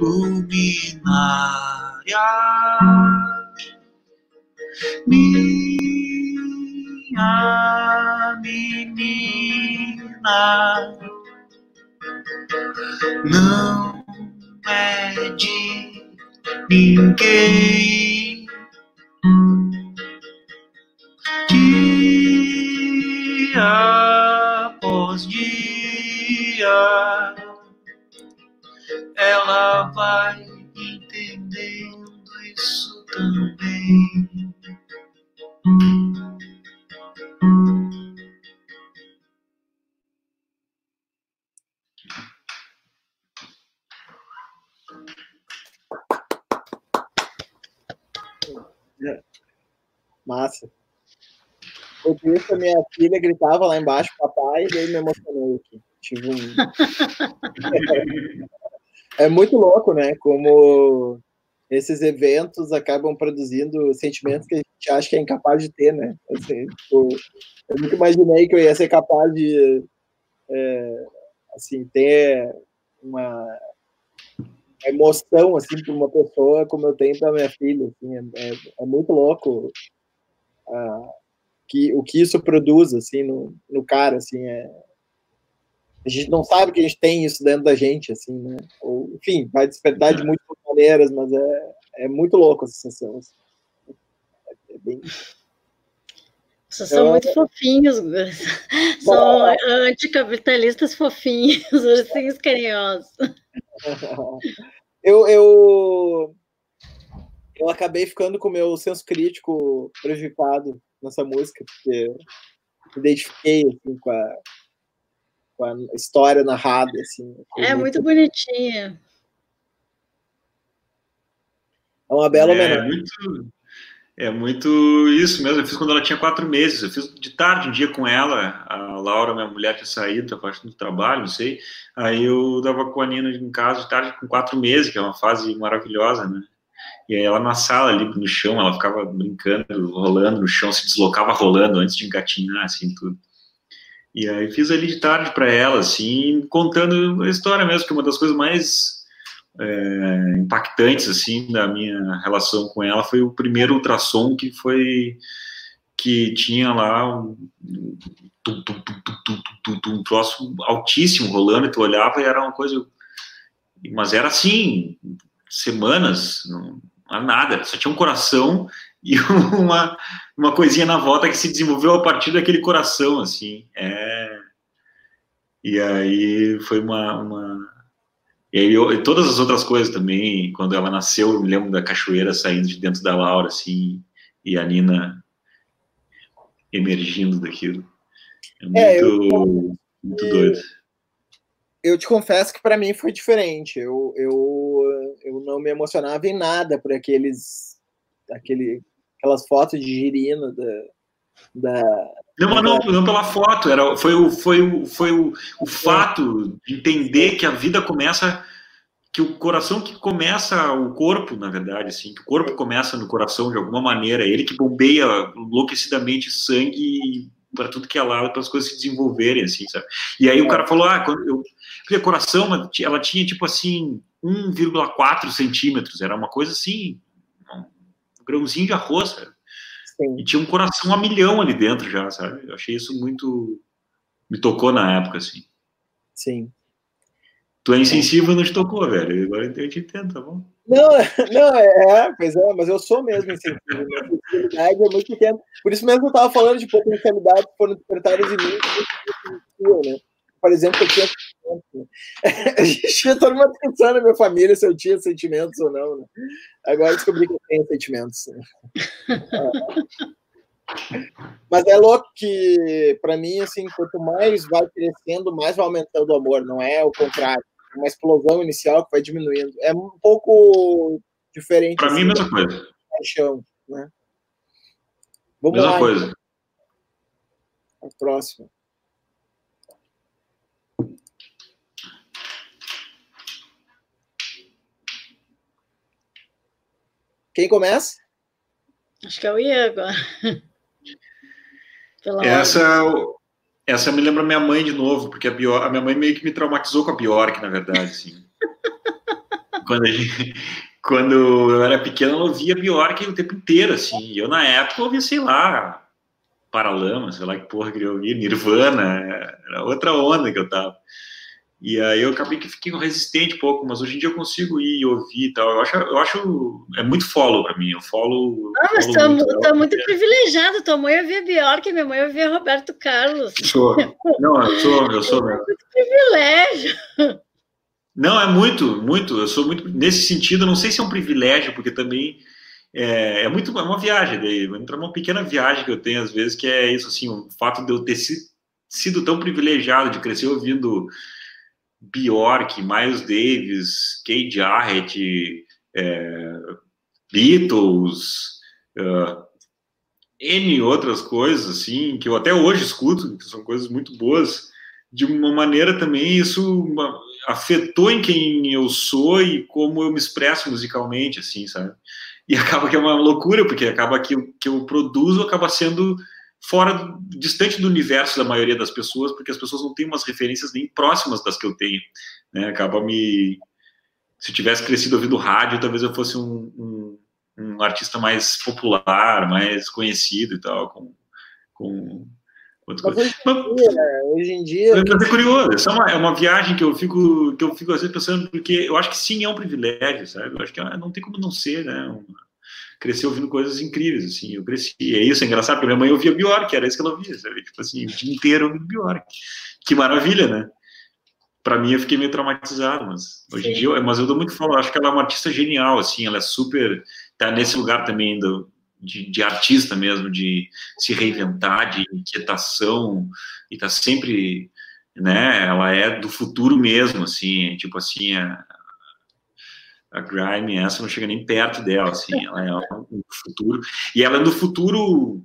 luminária. Minha menina não é de ninguém. Vai entendendo isso também. Massa. Enquanto isso, a minha filha gritava lá embaixo, papai, e daí me emocionei aqui. Tive um... é muito louco, né? Como esses eventos acabam produzindo sentimentos que a gente acha que é incapaz de ter, né? Assim, tipo, eu nunca imaginei que eu ia ser capaz de é, assim, ter uma emoção assim para uma pessoa como eu tenho para minha filha assim, é, é, muito louco uh, que o que isso produz assim no, no cara assim é a gente não sabe que a gente tem isso dentro da gente assim né ou enfim vai despertar de muitas maneiras mas é, é muito louco a sensação assim. é bem vocês são eu... muito fofinhos, são anticapitalistas fofinhos, ursinhos carinhosos. eu, eu, eu acabei ficando com o meu senso crítico prejudicado nessa música, porque me identifiquei assim, com, a, com a história narrada. Assim, é muito, muito bonitinha. É uma bela é, homenagem. Muito, é muito isso mesmo. Eu fiz quando ela tinha quatro meses. Eu fiz de tarde um dia com ela. A Laura, minha mulher, tinha saído, a parte do trabalho, não sei. Aí eu dava com a Nina em casa de tarde com quatro meses, que é uma fase maravilhosa, né? E aí ela na sala ali no chão, ela ficava brincando, rolando no chão, se deslocava rolando antes de engatinhar, assim, tudo. E aí fiz ali de tarde para ela, assim, contando a história mesmo, que é uma das coisas mais é, impactantes assim da minha relação com ela foi o primeiro ultrassom que foi que tinha lá um, um troço altíssimo rolando, e tu olhava e era uma coisa. Mas era assim, semanas, não nada, só tinha um coração e uma, uma coisinha na volta que se desenvolveu a partir daquele coração, assim. É... E aí foi uma, uma e aí eu, e todas as outras coisas também, quando ela nasceu, eu me lembro da cachoeira saindo de dentro da Laura, assim, e a Nina emergindo daquilo. É muito, é, eu, muito doido. Eu te confesso que para mim foi diferente. Eu, eu, eu não me emocionava em nada por aqueles, aquele, aquelas fotos de girina da, da não, mas não, não pela foto, era, foi, o, foi, o, foi o, o fato de entender que a vida começa, que o coração que começa o corpo, na verdade, assim, que o corpo começa no coração de alguma maneira, ele que bombeia enlouquecidamente sangue para tudo que é lado, para as coisas se desenvolverem, assim, sabe? E aí o cara falou, ah, quando eu... Coração, ela tinha, tipo assim, 1,4 centímetros, era uma coisa assim, um grãozinho de arroz, sabe? Sim. E tinha um coração a milhão ali dentro já, sabe? Eu achei isso muito. Me tocou na época, assim. Sim. Tu é insensível, não te tocou, velho. Agora eu te entendo, tá bom? Não, não, é, é, pois é, mas eu sou mesmo insensível. Sensibilidade é muito pequena. Por isso mesmo eu tava falando de potencialidades que foram despertadas em mim, né? Por exemplo, eu tinha? A gente tinha toda uma atenção na minha família se eu tinha sentimentos ou não. Né? Agora descobri que eu tenho sentimentos. Né? Mas é louco que, para mim, assim, quanto mais vai crescendo, mais vai aumentando o amor, não é o contrário. Uma explosão inicial que vai diminuindo. É um pouco diferente. Para assim, mim, mesma coisa. Paixão, né? Vamos mesma lá, coisa. Então. A próxima. Quem começa? Acho que é o Iego. essa, essa me lembra minha mãe de novo, porque a, Bjork, a minha mãe meio que me traumatizou com a Bjork, na verdade, sim. quando, gente, quando eu era pequeno, eu ouvia Bjork o tempo inteiro, assim. Eu, na época, ouvia, sei lá, Paralama, sei lá que porra que eu ouvia, Nirvana, era outra onda que eu tava. E aí eu acabei que fiquei resistente um pouco, mas hoje em dia eu consigo ir e ouvir e tal. Eu acho, eu acho é muito follow para mim. Eu follow. Ah, mas follow muito, muito, muito privilegiado. Tua mãe ouvia Bjork, minha mãe ouvia Roberto Carlos. Sou. Não, eu sou, eu sou mesmo. Muito privilégio. Não, é muito, muito. Eu sou muito nesse sentido. Não sei se é um privilégio, porque também é, é muito é uma viagem. Daí, entra uma pequena viagem que eu tenho às vezes, que é isso assim, o fato de eu ter sido tão privilegiado de crescer ouvindo Bjork, Miles Davis, Kate Jarrett, é, Beatles, uh, N outras coisas, assim, que eu até hoje escuto, que são coisas muito boas, de uma maneira também isso afetou em quem eu sou e como eu me expresso musicalmente, assim, sabe? E acaba que é uma loucura, porque acaba que o que eu produzo acaba sendo fora, distante do universo da maioria das pessoas, porque as pessoas não têm umas referências nem próximas das que eu tenho. Né? Acaba me. Se tivesse crescido ouvindo rádio, talvez eu fosse um, um, um artista mais popular, mais conhecido e tal, com. com Mas hoje, em dia, hoje em dia. É curioso, essa é uma, é uma viagem que eu fico, que eu fico às vezes pensando, porque eu acho que sim é um privilégio, sabe? Eu acho que não tem como não ser, né? Uma, cresci ouvindo coisas incríveis, assim, eu cresci, e é isso, é engraçado, porque minha mãe ouvia Bjork, era isso que ela ouvia, sabe, tipo assim, o dia inteiro ouvindo Bjork, que maravilha, né? Para mim, eu fiquei meio traumatizado, mas hoje Sim. em dia, mas eu dou muito falo, acho que ela é uma artista genial, assim, ela é super, tá nesse lugar também do, de, de, artista mesmo, de se reinventar, de inquietação, e tá sempre, né, ela é do futuro mesmo, assim, tipo assim, é, a Grime, essa não chega nem perto dela, assim, ela é um futuro, e ela é do futuro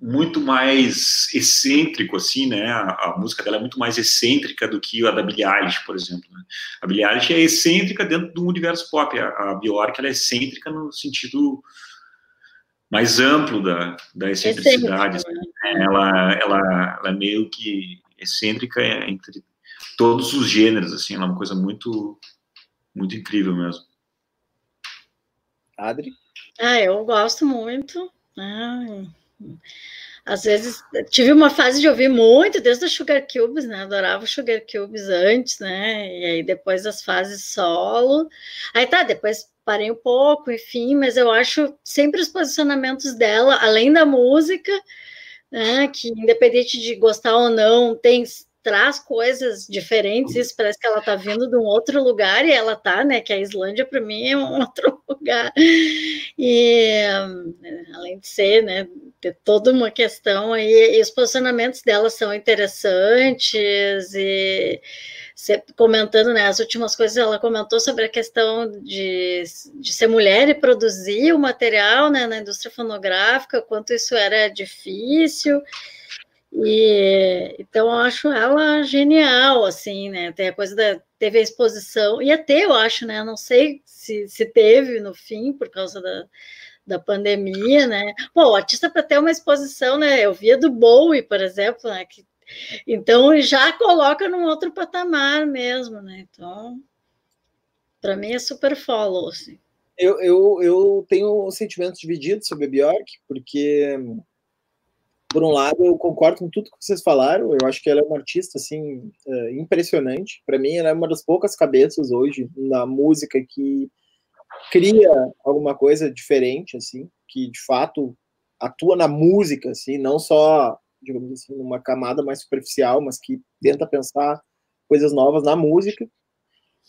muito mais excêntrico, assim, né, a, a, música dela é muito mais excêntrica do que a da Billie Eilish, por exemplo, né? a Billie Eilish é excêntrica dentro do universo pop, a, a Bjork, ela é excêntrica no sentido mais amplo da, da excentricidade, assim, né? ela, ela, ela é meio que excêntrica entre todos os gêneros, assim, ela é uma coisa muito muito incrível mesmo. Adri? Ah, eu gosto muito. Ah, Às vezes, tive uma fase de ouvir muito, desde os Sugar Cubes, né? Adorava Sugar Cubes antes, né? E aí depois as fases solo. Aí tá, depois parei um pouco, enfim, mas eu acho sempre os posicionamentos dela, além da música, né? Que independente de gostar ou não, tem traz coisas diferentes, isso parece que ela está vindo de um outro lugar e ela está, né? Que a Islândia para mim é um outro lugar. E além de ser, né, ter toda uma questão aí, e os posicionamentos dela são interessantes e comentando, né, as últimas coisas ela comentou sobre a questão de, de ser mulher e produzir o material, né, na indústria fonográfica, quanto isso era difícil, e então eu acho ela genial, assim, né? Tem a coisa da teve a exposição, ia ter, eu acho, né? Não sei se, se teve no fim por causa da, da pandemia, né? Pô, o artista para ter uma exposição, né? Eu via do Bowie, por exemplo, né? Que, então já coloca num outro patamar mesmo, né? Então, para mim é super follow, assim. Eu, eu, eu tenho sentimentos divididos sobre a Bjork, porque por um lado, eu concordo com tudo que vocês falaram. Eu acho que ela é uma artista assim é, impressionante. Para mim, ela é uma das poucas cabeças hoje na música que cria alguma coisa diferente, assim, que de fato atua na música, assim, não só digamos assim numa camada mais superficial, mas que tenta pensar coisas novas na música.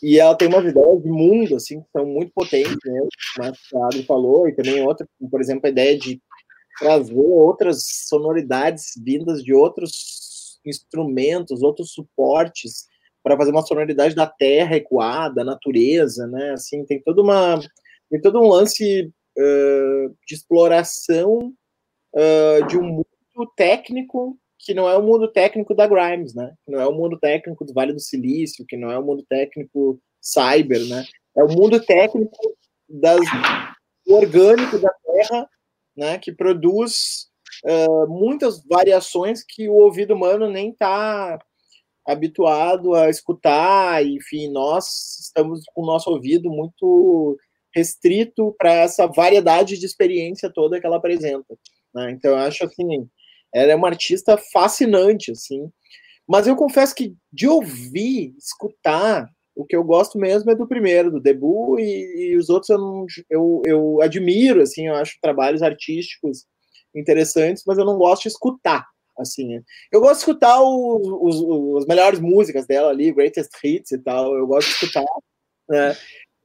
E ela tem umas ideias de mundo, assim, que são muito potentes, né? Mas a Adri falou, e também outra, por exemplo, a ideia de trazer outras sonoridades vindas de outros instrumentos, outros suportes para fazer uma sonoridade da terra ecoada, da natureza, né? Assim, tem toda uma tem todo um lance uh, de exploração uh, de um mundo técnico que não é o mundo técnico da Grimes, né? Que não é o mundo técnico do Vale do Silício, que não é o mundo técnico cyber, né? É o mundo técnico das, do orgânico da terra né, que produz uh, muitas variações que o ouvido humano nem está habituado a escutar, enfim, nós estamos com o nosso ouvido muito restrito para essa variedade de experiência toda que ela apresenta. Né? Então, eu acho assim, ela é uma artista fascinante, assim. Mas eu confesso que de ouvir, escutar, o que eu gosto mesmo é do primeiro, do debut, e, e os outros eu, não, eu, eu admiro, assim, eu acho trabalhos artísticos interessantes, mas eu não gosto de escutar, assim. Eu gosto de escutar os, os, as melhores músicas dela ali, greatest hits e tal, eu gosto de escutar, né?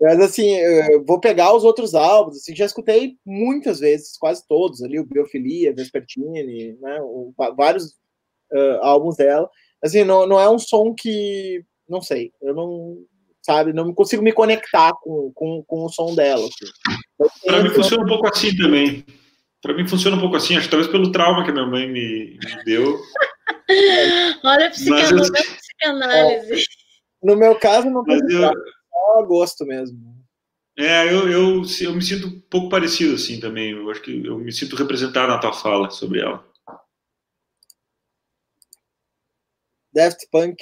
Mas assim, eu vou pegar os outros álbuns, assim, já escutei muitas vezes, quase todos ali, o Biofilia, Vespertine, né, o, vários uh, álbuns dela. Assim, não, não é um som que não sei, eu não, sabe, não consigo me conectar com, com, com o som dela. Assim. Para mim funciona um pouco assim também. Para mim funciona um pouco assim, acho que talvez pelo trauma que a minha mãe me, me deu. Olha a psicanálise. Eu... psicanálise. No meu caso, não tem eu... só gosto mesmo. É, eu, eu, eu me sinto um pouco parecido assim também. Eu acho que eu me sinto representado na tua fala sobre ela. Daft Punk.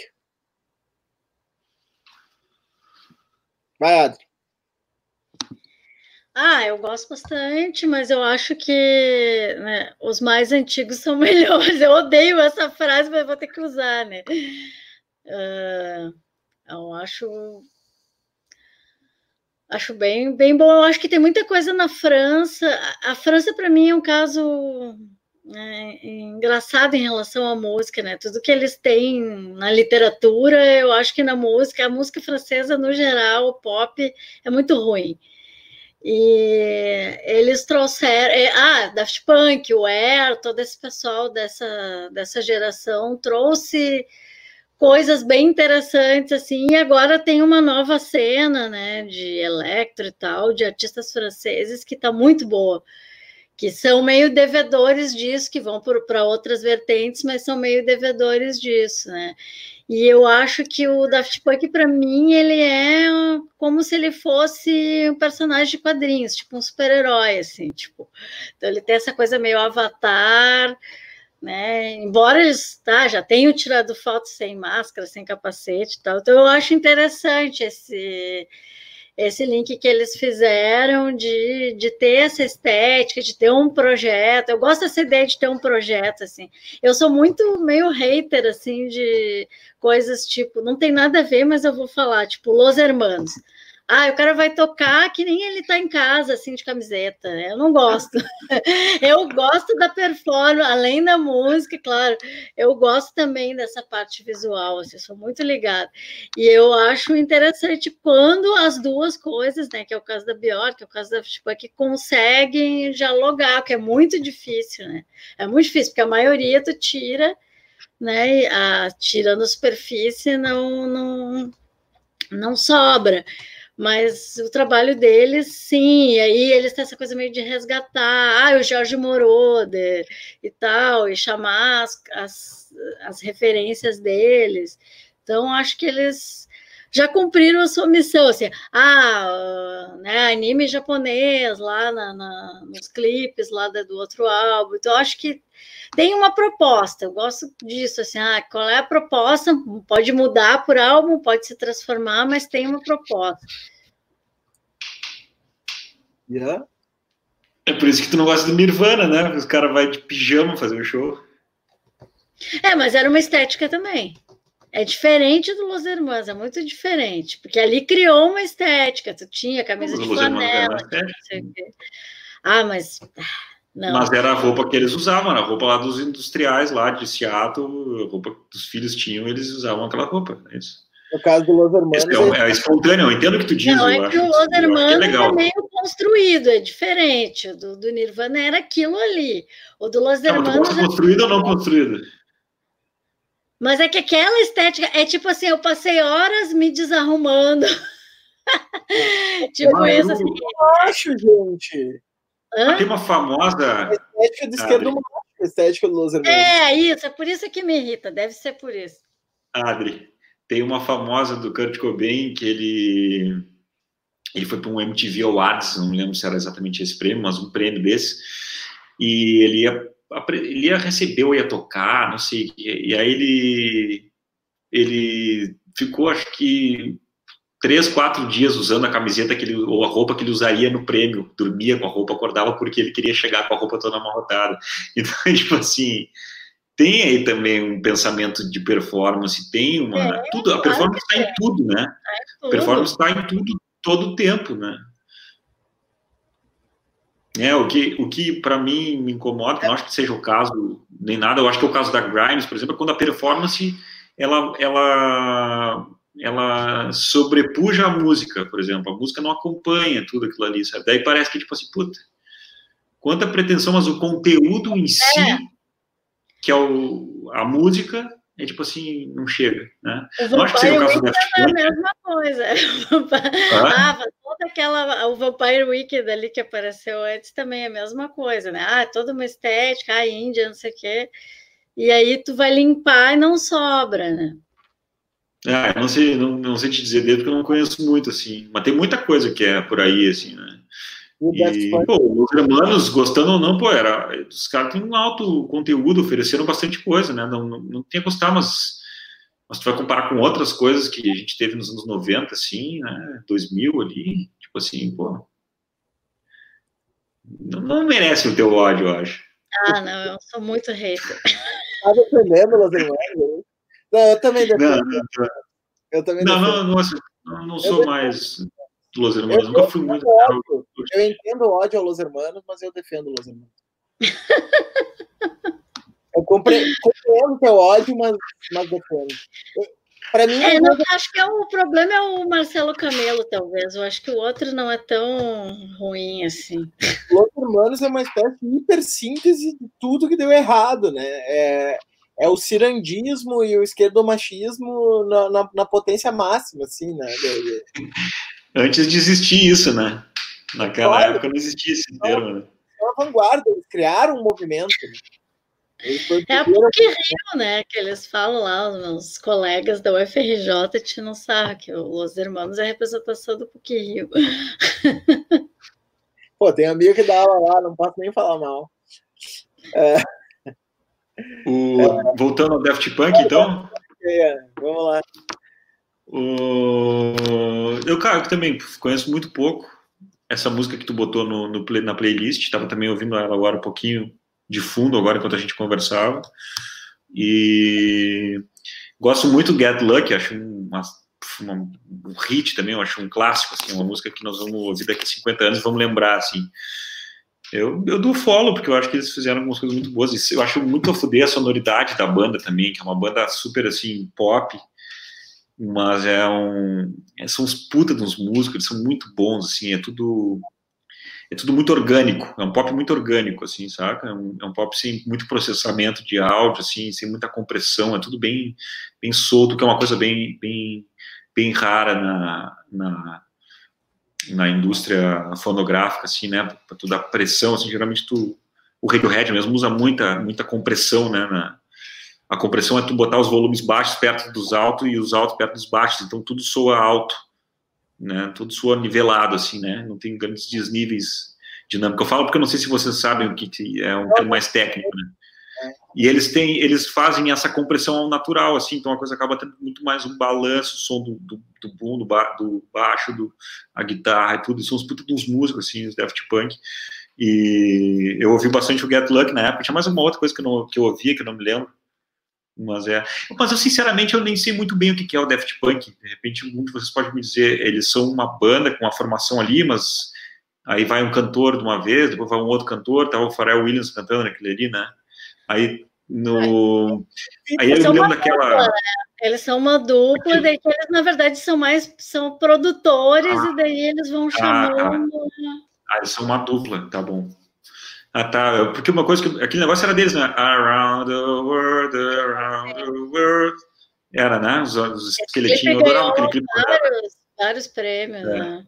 Vai, Adri. Ah, eu gosto bastante, mas eu acho que né, os mais antigos são melhores. Eu odeio essa frase, mas vou ter que usar, né? Uh, eu acho acho bem, bem bom. Eu acho que tem muita coisa na França. A França, para mim, é um caso é, engraçado em relação à música, né? Tudo que eles têm na literatura, eu acho que na música, a música francesa no geral, o pop é muito ruim. E eles trouxeram, é, ah, Daft Punk, o Air, todo esse pessoal dessa, dessa geração trouxe coisas bem interessantes assim, e agora tem uma nova cena, né, de electro e tal, de artistas franceses que está muito boa que são meio devedores disso, que vão para outras vertentes, mas são meio devedores disso, né? E eu acho que o Daft Punk, para mim, ele é como se ele fosse um personagem de quadrinhos, tipo um super-herói, assim, tipo. Então ele tem essa coisa meio avatar, né? Embora eles tá, já tenham tirado fotos sem máscara, sem capacete e tal. Então eu acho interessante esse esse link que eles fizeram de, de ter essa estética, de ter um projeto. Eu gosto dessa ideia de ter um projeto, assim. Eu sou muito meio hater, assim, de coisas tipo, não tem nada a ver, mas eu vou falar, tipo, Los Hermanos. Ah, o cara vai tocar que nem ele tá em casa, assim, de camiseta. Eu não gosto. eu gosto da performance, além da música, claro. Eu gosto também dessa parte visual, assim, sou muito ligada. E eu acho interessante quando as duas coisas, né, que é o caso da Bjork, é o caso da tipo, que conseguem dialogar, que é muito difícil, né? É muito difícil, porque a maioria tu tira, né, a, tirando a superfície, não, não, não sobra mas o trabalho deles, sim, e aí eles têm essa coisa meio de resgatar, ah, o Jorge Moroder e tal, e chamar as, as, as referências deles. Então, acho que eles já cumpriram a sua missão, assim, ah, né, anime japonês lá na, na, nos clipes lá do outro álbum, então acho que tem uma proposta, eu gosto disso, assim, ah, qual é a proposta? Pode mudar por álbum, pode se transformar, mas tem uma proposta. Yeah. É por isso que tu não gosta do Nirvana, né? Os caras vão de pijama fazer um show. É, mas era uma estética também. É diferente do Los Hermanos, é muito diferente, porque ali criou uma estética. Tu tinha camisa de flanela, Ah, mas não. Mas era a roupa que eles usavam, a roupa lá dos industriais lá de Seattle, a roupa que os filhos tinham, eles usavam aquela roupa, é isso. No caso do Los Hermanos. É, é, espontâneo, eu entendo o que tu diz. Não, é que o Los é Hermanos é, é, meio construído, é diferente. O do, do, Nirvana era aquilo ali. O do Los Hermanos. Não, construído ou não construído? Mas é que aquela estética é tipo assim: eu passei horas me desarrumando. tipo Mas isso assim. Eu acho, gente. Hã? Tem uma famosa. A estética do esquerdo macho, a estética do Los Hermanos. É, isso, é por isso que me irrita, deve ser por isso. Adri, tem uma famosa do Kurt Cobain que ele ele foi para um MTV Awards, não lembro se era exatamente esse prêmio, mas um prêmio desse, e ele ia, ele ia receber ou ia tocar, não sei, e, aí ele ele ficou, acho que três, quatro dias usando a camiseta que ele, ou a roupa que ele usaria no prêmio, dormia com a roupa, acordava porque ele queria chegar com a roupa toda amarrotada. Então, tipo assim, tem aí também um pensamento de performance, tem uma. É, tudo, a performance está em tudo, né? É a performance está em tudo todo o tempo, né? É, o que, o que para mim me incomoda, não acho que seja o caso nem nada, eu acho que é o caso da Grimes, por exemplo, é quando a performance ela, ela, ela sobrepuja a música, por exemplo, a música não acompanha tudo aquilo ali, sabe? Daí parece que, tipo assim, puta, quanta pretensão, mas o conteúdo em si é que é o, a música, é tipo assim, não chega, né? O acho que seja o caso Daft É a mesma coisa. Ah, toda aquela, o Vampire Weekend ali que apareceu antes também é a mesma coisa, né? Ah, toda uma estética, a Índia, não sei o quê. E aí tu vai limpar e não sobra, né? Ah, não sei, não, não sei te dizer dele porque eu não conheço muito, assim. Mas tem muita coisa que é por aí, assim, né? E, pô, os hermanos, gostando ou não, pô, era, os caras têm um alto conteúdo, ofereceram bastante coisa, né? Não, não, não tinha gostar, mas, mas tu vai comparar com outras coisas que a gente teve nos anos 90, assim, né? 2000 ali, tipo assim, pô. Não, não merece o teu ódio, eu acho. Ah, não, eu sou muito hater. Tá defendendo Los Hermanos? Né? Não, eu também defendo. Não, não, eu também não, não, não, não, não sou mais Los Hermanos. Eu, Nunca fui muito. Ódio. Eu entendo o ódio a Los Hermanos, mas eu defendo Los Hermanos. eu compreendo teu ódio, mas, mas defendo. Para mim, é, não, acho que é o problema é o Marcelo Camelo, talvez. Eu acho que o outro não é tão ruim assim. Los Hermanos é uma espécie de hipersíntese de tudo que deu errado, né? É, é o cirandismo e o esquerdomachismo na, na, na potência máxima, assim, né? Antes de existir isso, né? Naquela claro. época não existia esse termo, né? É uma vanguarda, eles criaram um movimento. É a PUC Rio, né? Que eles falam lá, os meus colegas da UFRJ te não sabem que os irmãos é a representação do PUC Rio. Pô, tem amigo que dá aula lá, não posso nem falar mal. É. O... É. Voltando ao Daft Punk, então? É, vamos lá. Eu, cara, eu também conheço muito pouco essa música que tu botou no, no play, na playlist, estava também ouvindo ela agora um pouquinho de fundo, agora enquanto a gente conversava. E gosto muito Get Lucky, acho uma, uma, um hit também, acho um clássico, assim, uma música que nós vamos ouvir daqui a 50 anos vamos lembrar, assim. Eu, eu dou follow, porque eu acho que eles fizeram algumas coisas muito boas. Eu acho muito a fuder a sonoridade da banda também, que é uma banda super, assim, pop, mas é um... É, são uns puta dos músicos, eles são muito bons, assim, é tudo... É tudo muito orgânico, é um pop muito orgânico, assim, saca? É um, é um pop sem muito processamento de áudio, assim, sem muita compressão, é tudo bem, bem solto, que é uma coisa bem, bem, bem rara na, na na indústria fonográfica, assim, né, para tu dar pressão, assim, geralmente tu, o Radiohead mesmo usa muita, muita compressão, né, na, a compressão é tu botar os volumes baixos perto dos altos e os altos perto dos baixos, então tudo soa alto, né, tudo soa nivelado, assim, né, não tem grandes desníveis dinâmicos. Eu falo porque eu não sei se vocês sabem o que é um termo mais técnico, né, e eles têm, eles fazem essa compressão natural, assim, então a coisa acaba tendo muito mais um balanço, o som do, do, do boom, do, ba, do baixo, do, a guitarra e tudo, são os putos dos músicos, assim, os Daft Punk, e eu ouvi bastante o Get Luck na época, tinha mais uma outra coisa que eu, não, que eu ouvia, que eu não me lembro, mas é, mas eu sinceramente eu nem sei muito bem o que é o Daft Punk, de repente um de vocês pode me dizer, eles são uma banda com uma formação ali, mas aí vai um cantor de uma vez, depois vai um outro cantor, tá o Pharrell Williams cantando naquele ali, né, Aí no. Aí eu lembro daquela. Dupla, né? Eles são uma dupla, Aqui. daí eles, na verdade, são mais são produtores, ah, e daí eles vão ah, chamando. Ah, ah, eles são uma dupla, tá bom. Ah, tá. Porque uma coisa que. Aquele negócio era deles, né? Around the world, around the world. Era, né? Os, os esqueletinhos. Eu adorava aquele clipe. Vários, vários prêmios, é. né?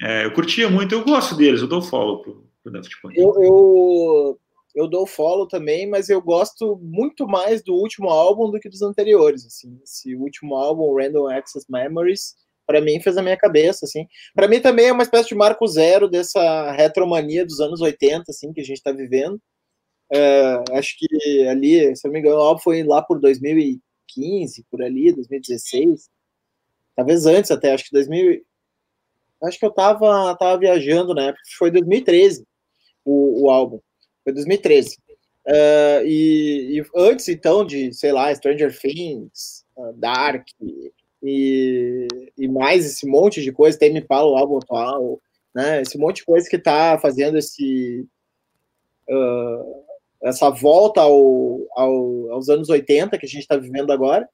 É, eu curtia muito, eu gosto deles, eu dou follow pro, pro Daft Punk. Eu, eu eu dou follow também, mas eu gosto muito mais do último álbum do que dos anteriores, assim. Esse último álbum, Random Access Memories, para mim fez a minha cabeça, assim. Para mim também é uma espécie de marco zero dessa retromania dos anos 80, assim, que a gente está vivendo. É, acho que ali, se eu não me engano, o álbum foi lá por 2015, por ali, 2016. Talvez antes até, acho que 2000. Acho que eu tava, tava viajando na época, foi 2013 o, o álbum. Foi 2013. Uh, e, e, antes, então, de, sei lá, Stranger Things, Dark e, e, mais esse monte de coisa, tem Me Pala, o álbum atual, né? Esse monte de coisa que tá fazendo esse... Uh, essa volta ao, ao, aos anos 80 que a gente está vivendo agora.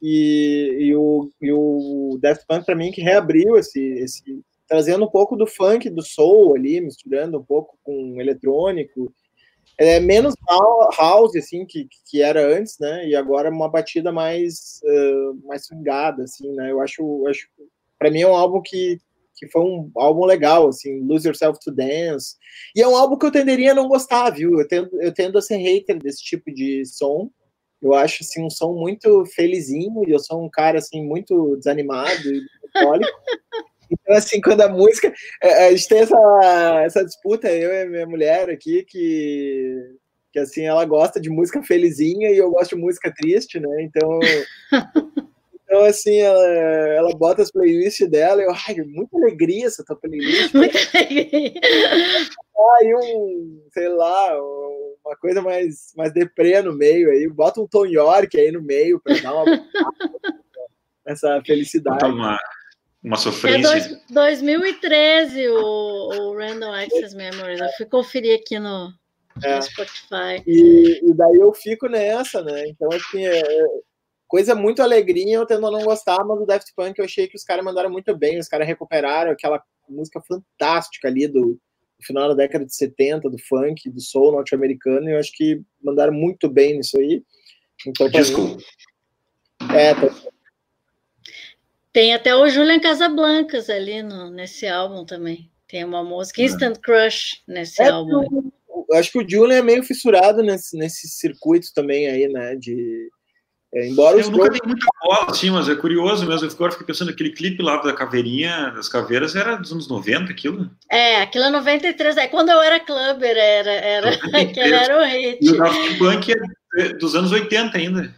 E, e, o, e o Punk, para mim, que reabriu esse, esse. trazendo um pouco do funk, do soul ali, misturando um pouco com eletrônico é menos house assim que, que era antes, né? E agora uma batida mais uh, mais swingada, assim, né? Eu acho, acho para mim é um álbum que que foi um álbum legal, assim, Lose Yourself to Dance. E é um álbum que eu tenderia a não gostar, viu? Eu tendo, eu tendo a ser hater desse tipo de som. Eu acho, assim, um som muito felizinho, e eu sou um cara, assim, muito desanimado e. Então, assim, quando a música. É, a gente tem essa, essa disputa, eu e minha mulher aqui, que, que assim, ela gosta de música felizinha e eu gosto de música triste, né? Então. Então, assim, ela, ela bota as playlists dela e eu, ai, muita alegria essa tua playlist. Muita alegria. Aí um, sei lá, uma coisa mais, mais deprê no meio aí, bota um Tom York aí no meio para dar uma essa felicidade. Bota uma, uma sofrência. É dois, 2013 o, o Random Access Memories. Eu fui conferir aqui no, é. no Spotify. E, e, daí eu fico nessa, né? Então, assim, é, é, coisa muito alegrinha, eu tendo a não gostar, mas o Daft Punk eu achei que os caras mandaram muito bem, os caras recuperaram aquela música fantástica ali do, do, final da década de 70, do funk, do soul norte-americano, e eu acho que mandaram muito bem nisso aí. Então, Disco. Mim, é, tá, tem até o Julian Casablancas ali no, nesse álbum também. Tem uma música Instant Crush nesse é, álbum. Eu, acho que o Julian é meio fissurado nesse, nesse circuito também aí, né? De, é, embora eu nunca dei muita bola, assim, mas é curioso mesmo. Eu agora fiquei pensando, aquele clipe lá da caveirinha, das caveiras, era dos anos 90, aquilo? É, aquilo é 93. É quando eu era clubber, era, era, aquele era o hit. E o Daft Punk é dos anos 80 ainda.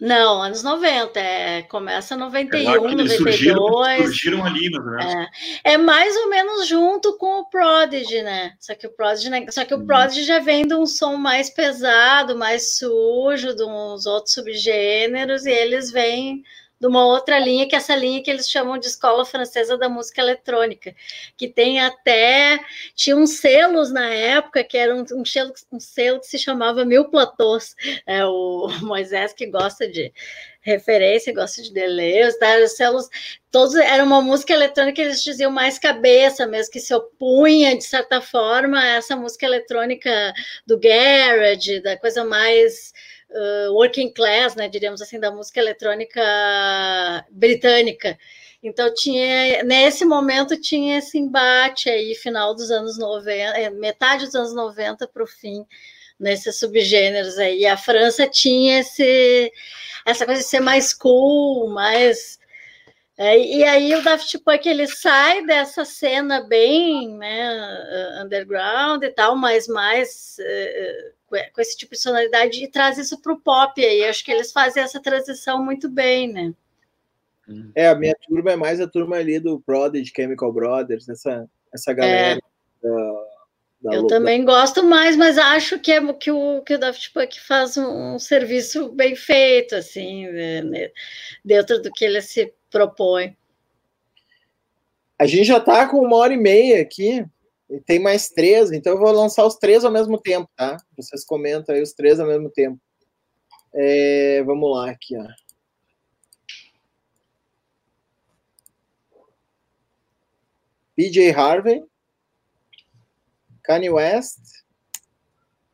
Não, anos 90, é, começa 91, é lá que eles 92. Surgiram, surgiram ali, menos. É, é mais ou menos junto com o Prodigy, né? Só que o Prodigy, né? Só que o Prodigy já vem de um som mais pesado, mais sujo, de uns outros subgêneros, e eles vêm de uma outra linha, que é essa linha que eles chamam de Escola Francesa da Música Eletrônica, que tem até, tinha uns selos na época, que era um, um, selo, um selo que se chamava Mil Platôs, é, o Moisés que gosta de referência, gosta de Deleuze, tá? os selos, todos, era uma música eletrônica, eles diziam mais cabeça mesmo, que se opunha, de certa forma, a essa música eletrônica do garage, da coisa mais uh, working class, né, diríamos assim, da música eletrônica britânica. Então tinha nesse momento tinha esse embate aí, final dos anos 90, é, metade dos anos 90 para o fim, nesses subgêneros aí. E a França tinha esse, essa coisa de ser mais cool, mais é, e aí o Daft Punk ele sai dessa cena bem né, underground e tal, mas mais uh, com esse tipo de sonoridade e traz isso para o pop aí. Acho que eles fazem essa transição muito bem, né? É, a minha turma é mais a turma ali do Prodigy, Chemical Brothers, essa, essa galera. É. Da, da eu também gosto mais, mas acho que, é, que, o, que o Daft Punk faz um, um serviço bem feito, assim, né, dentro do que ele se propõe. A gente já está com uma hora e meia aqui. E tem mais três, então eu vou lançar os três ao mesmo tempo, tá? Vocês comentam aí os três ao mesmo tempo. É, vamos lá aqui, ó. PJ Harvey, Kanye West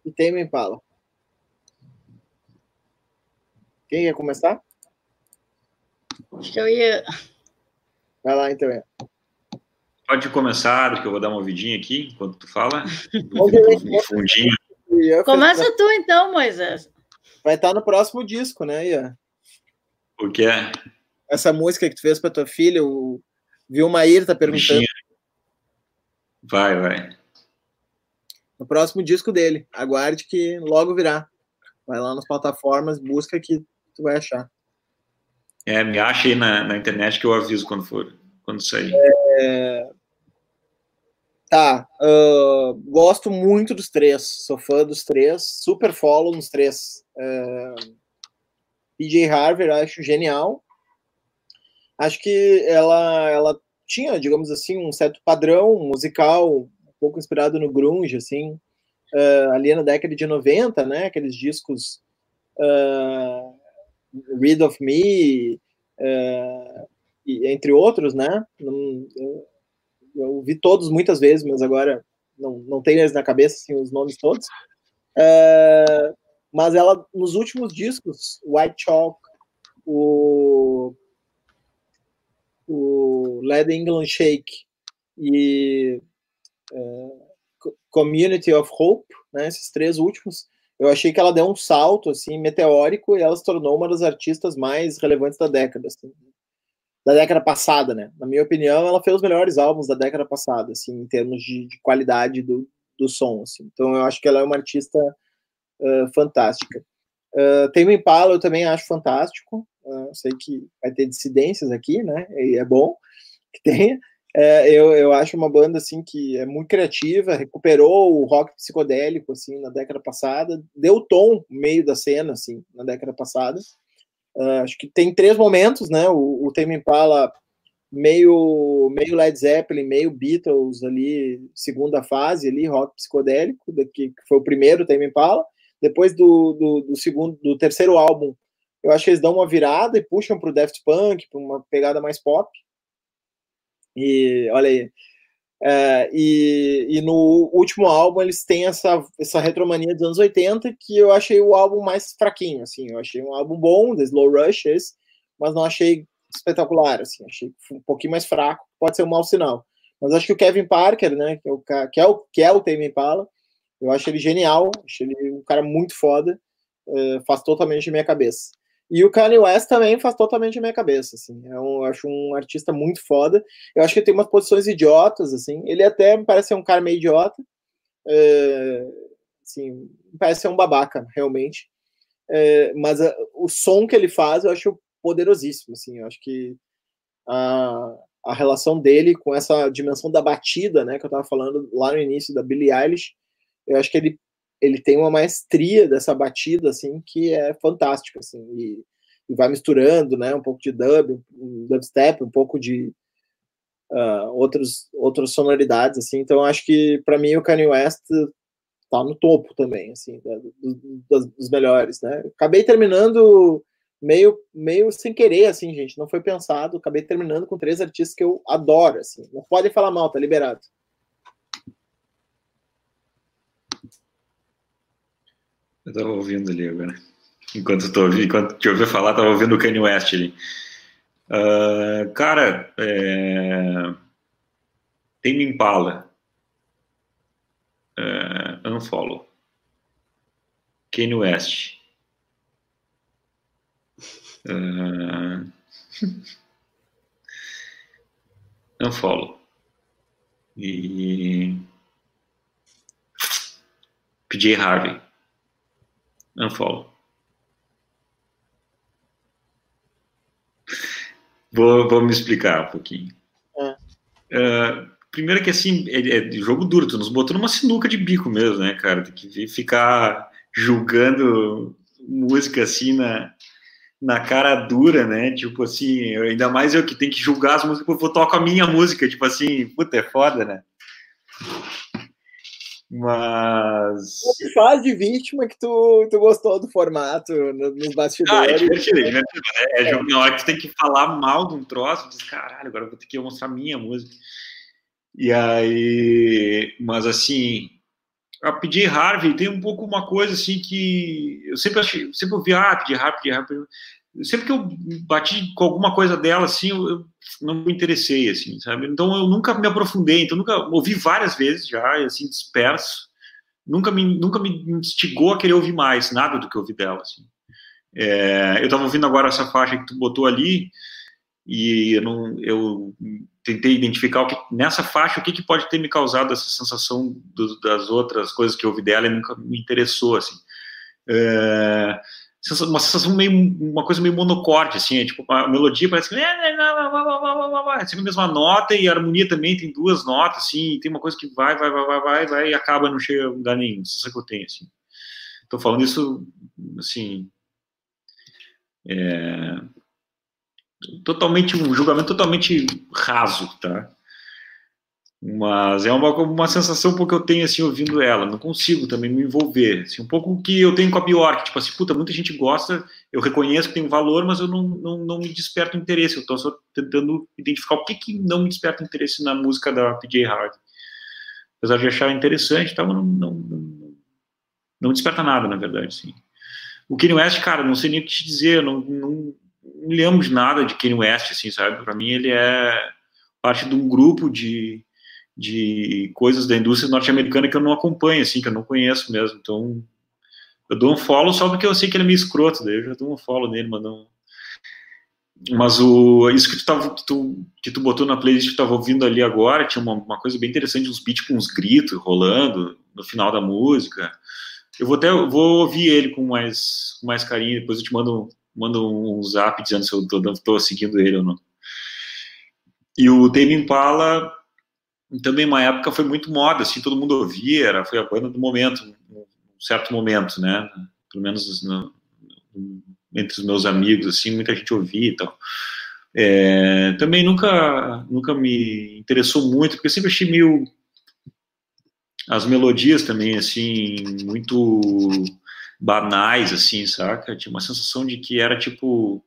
e Tame Impala. Quem quer começar? Acho que eu ia. Vai lá, então. É. Pode começar, que eu vou dar uma ouvidinha aqui enquanto tu fala. um fundinho. Começa tu então, Moisés. Vai estar no próximo disco, né, Ian? O que é? Essa música que tu fez para tua filha, o Vilmair tá perguntando. Vai, vai. No próximo disco dele. Aguarde que logo virá. Vai lá nas plataformas, busca que tu vai achar. É, me acha aí na, na internet que eu aviso quando for, quando sair. É, Tá, uh, gosto muito dos três, sou fã dos três, super follow nos três. Uh, PJ Harvey, acho genial. Acho que ela, ela tinha, digamos assim, um certo padrão musical, um pouco inspirado no grunge, assim, uh, ali na década de 90, né? Aqueles discos uh, Read of Me, uh, e, entre outros, né? eu vi todos muitas vezes, mas agora não, não tenho eles na cabeça, assim, os nomes todos. Uh, mas ela, nos últimos discos, White Chalk, o, o Led England Shake e uh, Community of Hope, né, esses três últimos, eu achei que ela deu um salto assim meteórico e ela se tornou uma das artistas mais relevantes da década. Assim da década passada, né? Na minha opinião, ela fez os melhores álbuns da década passada, assim, em termos de, de qualidade do, do som, assim. Então, eu acho que ela é uma artista uh, fantástica. Uh, Tame Impala eu também acho fantástico. Uh, sei que vai ter dissidências aqui, né? E é bom que tenha. É, eu, eu acho uma banda assim que é muito criativa, recuperou o rock psicodélico assim na década passada, deu tom meio da cena assim na década passada. Uh, acho que tem três momentos, né? O, o Tame Impala meio, meio Led Zeppelin, meio Beatles ali, segunda fase ali, rock psicodélico, que foi o primeiro Tame Impala. Depois do, do, do, segundo, do terceiro álbum, eu acho que eles dão uma virada e puxam para o Daft Punk, para uma pegada mais pop. E olha aí, é, e, e, no último álbum eles têm essa, essa retromania dos anos 80 que eu achei o álbum mais fraquinho, assim, eu achei um álbum bom, The Slow Rush, esse, mas não achei espetacular, assim, achei um pouquinho mais fraco, pode ser um mau sinal. Mas acho que o Kevin Parker, né, que é o, que é o, que é o Tame Impala, eu acho ele genial, acho ele um cara muito foda, uh, faz totalmente a minha cabeça. E o Kanye West também faz totalmente a minha cabeça, assim. É eu acho um artista muito foda. Eu acho que ele tem umas posições idiotas, assim. Ele até me parece ser um cara meio idiota. É, assim, parece ser um babaca, realmente. é, mas a, o som que ele faz eu acho poderosíssimo, assim, eu acho que a, a relação dele com essa dimensão da batida, né, que eu estava falando lá no início da Billie Eilish, eu acho que ele, ele tem uma maestria dessa batida, assim, que é fantástica, assim, e, e vai misturando, né, um pouco de dub, um dubstep, um pouco de uh, outros, outras sonoridades, assim, então acho que, para mim, o Kanye West tá no topo também, assim, dos, dos melhores, né, acabei terminando meio, meio sem querer, assim, gente. Não foi pensado. Acabei terminando com três artistas que eu adoro, assim. Não podem falar mal, tá liberado. Eu tava ouvindo ali agora. Enquanto, tô, enquanto te ouvi falar, tava ouvindo o Kanye West ali. Uh, cara, é... tem me Impala. Uh, unfollow. Kanye West. Uh... Unfollow. E. PJ Harvey. Unfollow. Vou, vou me explicar um pouquinho. É. Uh, primeiro que assim, é, é, jogo duro, tu nos botou numa sinuca de bico mesmo, né, cara? Tem que ficar julgando música assim na, na cara dura, né? Tipo assim, ainda mais eu que tenho que julgar as músicas, eu toco a minha música, tipo assim, puta, é foda, né? Mas. O que faz de vítima que tu, tu gostou do formato nos bastidores? Ah, é divertido, é, é, é, Na hora que tu tem que falar mal de um troço, tu diz, caralho, agora eu vou ter que mostrar minha música. E aí. Mas assim, a PJ Harvey tem um pouco uma coisa assim que eu sempre achei, sempre ouvi, ah, PJ Harvey, PJ Harvey. Sempre que eu bati com alguma coisa dela, assim, eu, eu, não me interessei, assim, sabe? Então eu nunca me aprofundei, então nunca ouvi várias vezes já, assim, disperso. Nunca me, nunca me instigou a querer ouvir mais, nada do que ouvi dela, assim. É, eu estava ouvindo agora essa faixa que tu botou ali, e eu, não, eu tentei identificar o que, nessa faixa o que, que pode ter me causado essa sensação do, das outras coisas que eu ouvi dela e nunca me interessou assim é, uma sensação meio uma coisa meio monocorde assim é, tipo a melodia parece que é sempre a mesma nota e a harmonia também tem duas notas assim tem uma coisa que vai vai vai vai vai, vai e acaba não chega a lugar nenhum é que eu tenho assim estou falando isso assim é, totalmente um julgamento totalmente raso, tá? Mas é uma, uma sensação porque eu tenho assim ouvindo ela, não consigo também me envolver. Assim, um pouco o que eu tenho com a Bjork, tipo assim, puta, muita gente gosta, eu reconheço que tem um valor, mas eu não, não, não me desperto interesse. Eu estou só tentando identificar o que, que não me desperta interesse na música da PJ Harvey. Apesar de achar interessante, tá, mas não, não, não, não desperta nada, na verdade, sim. O Kanye West, cara, não sei nem o que te dizer, não, não não lembro de nada de Kanye West, assim, sabe? Para mim ele é parte de um grupo de, de coisas da indústria norte-americana que eu não acompanho, assim, que eu não conheço mesmo. Então, eu dou um follow só porque eu sei que ele é meio escroto, daí eu já dou um follow nele, mas não... Mas o, isso que tu, tava, tu, que tu botou na playlist que tu tava ouvindo ali agora, tinha uma, uma coisa bem interessante, uns beats com uns gritos rolando no final da música. Eu vou até vou ouvir ele com mais, com mais carinho, depois eu te mando manda um zap dizendo se eu estou seguindo ele ou não. E o Tame Impala também uma época foi muito moda, assim, todo mundo ouvia, era, foi a banda do momento, um certo momento, né, pelo menos no, entre os meus amigos, assim, muita gente ouvia e tal. É, também nunca, nunca me interessou muito, porque sempre achei meio as melodias também, assim, muito banais, assim, saca? Tinha uma sensação de que era tipo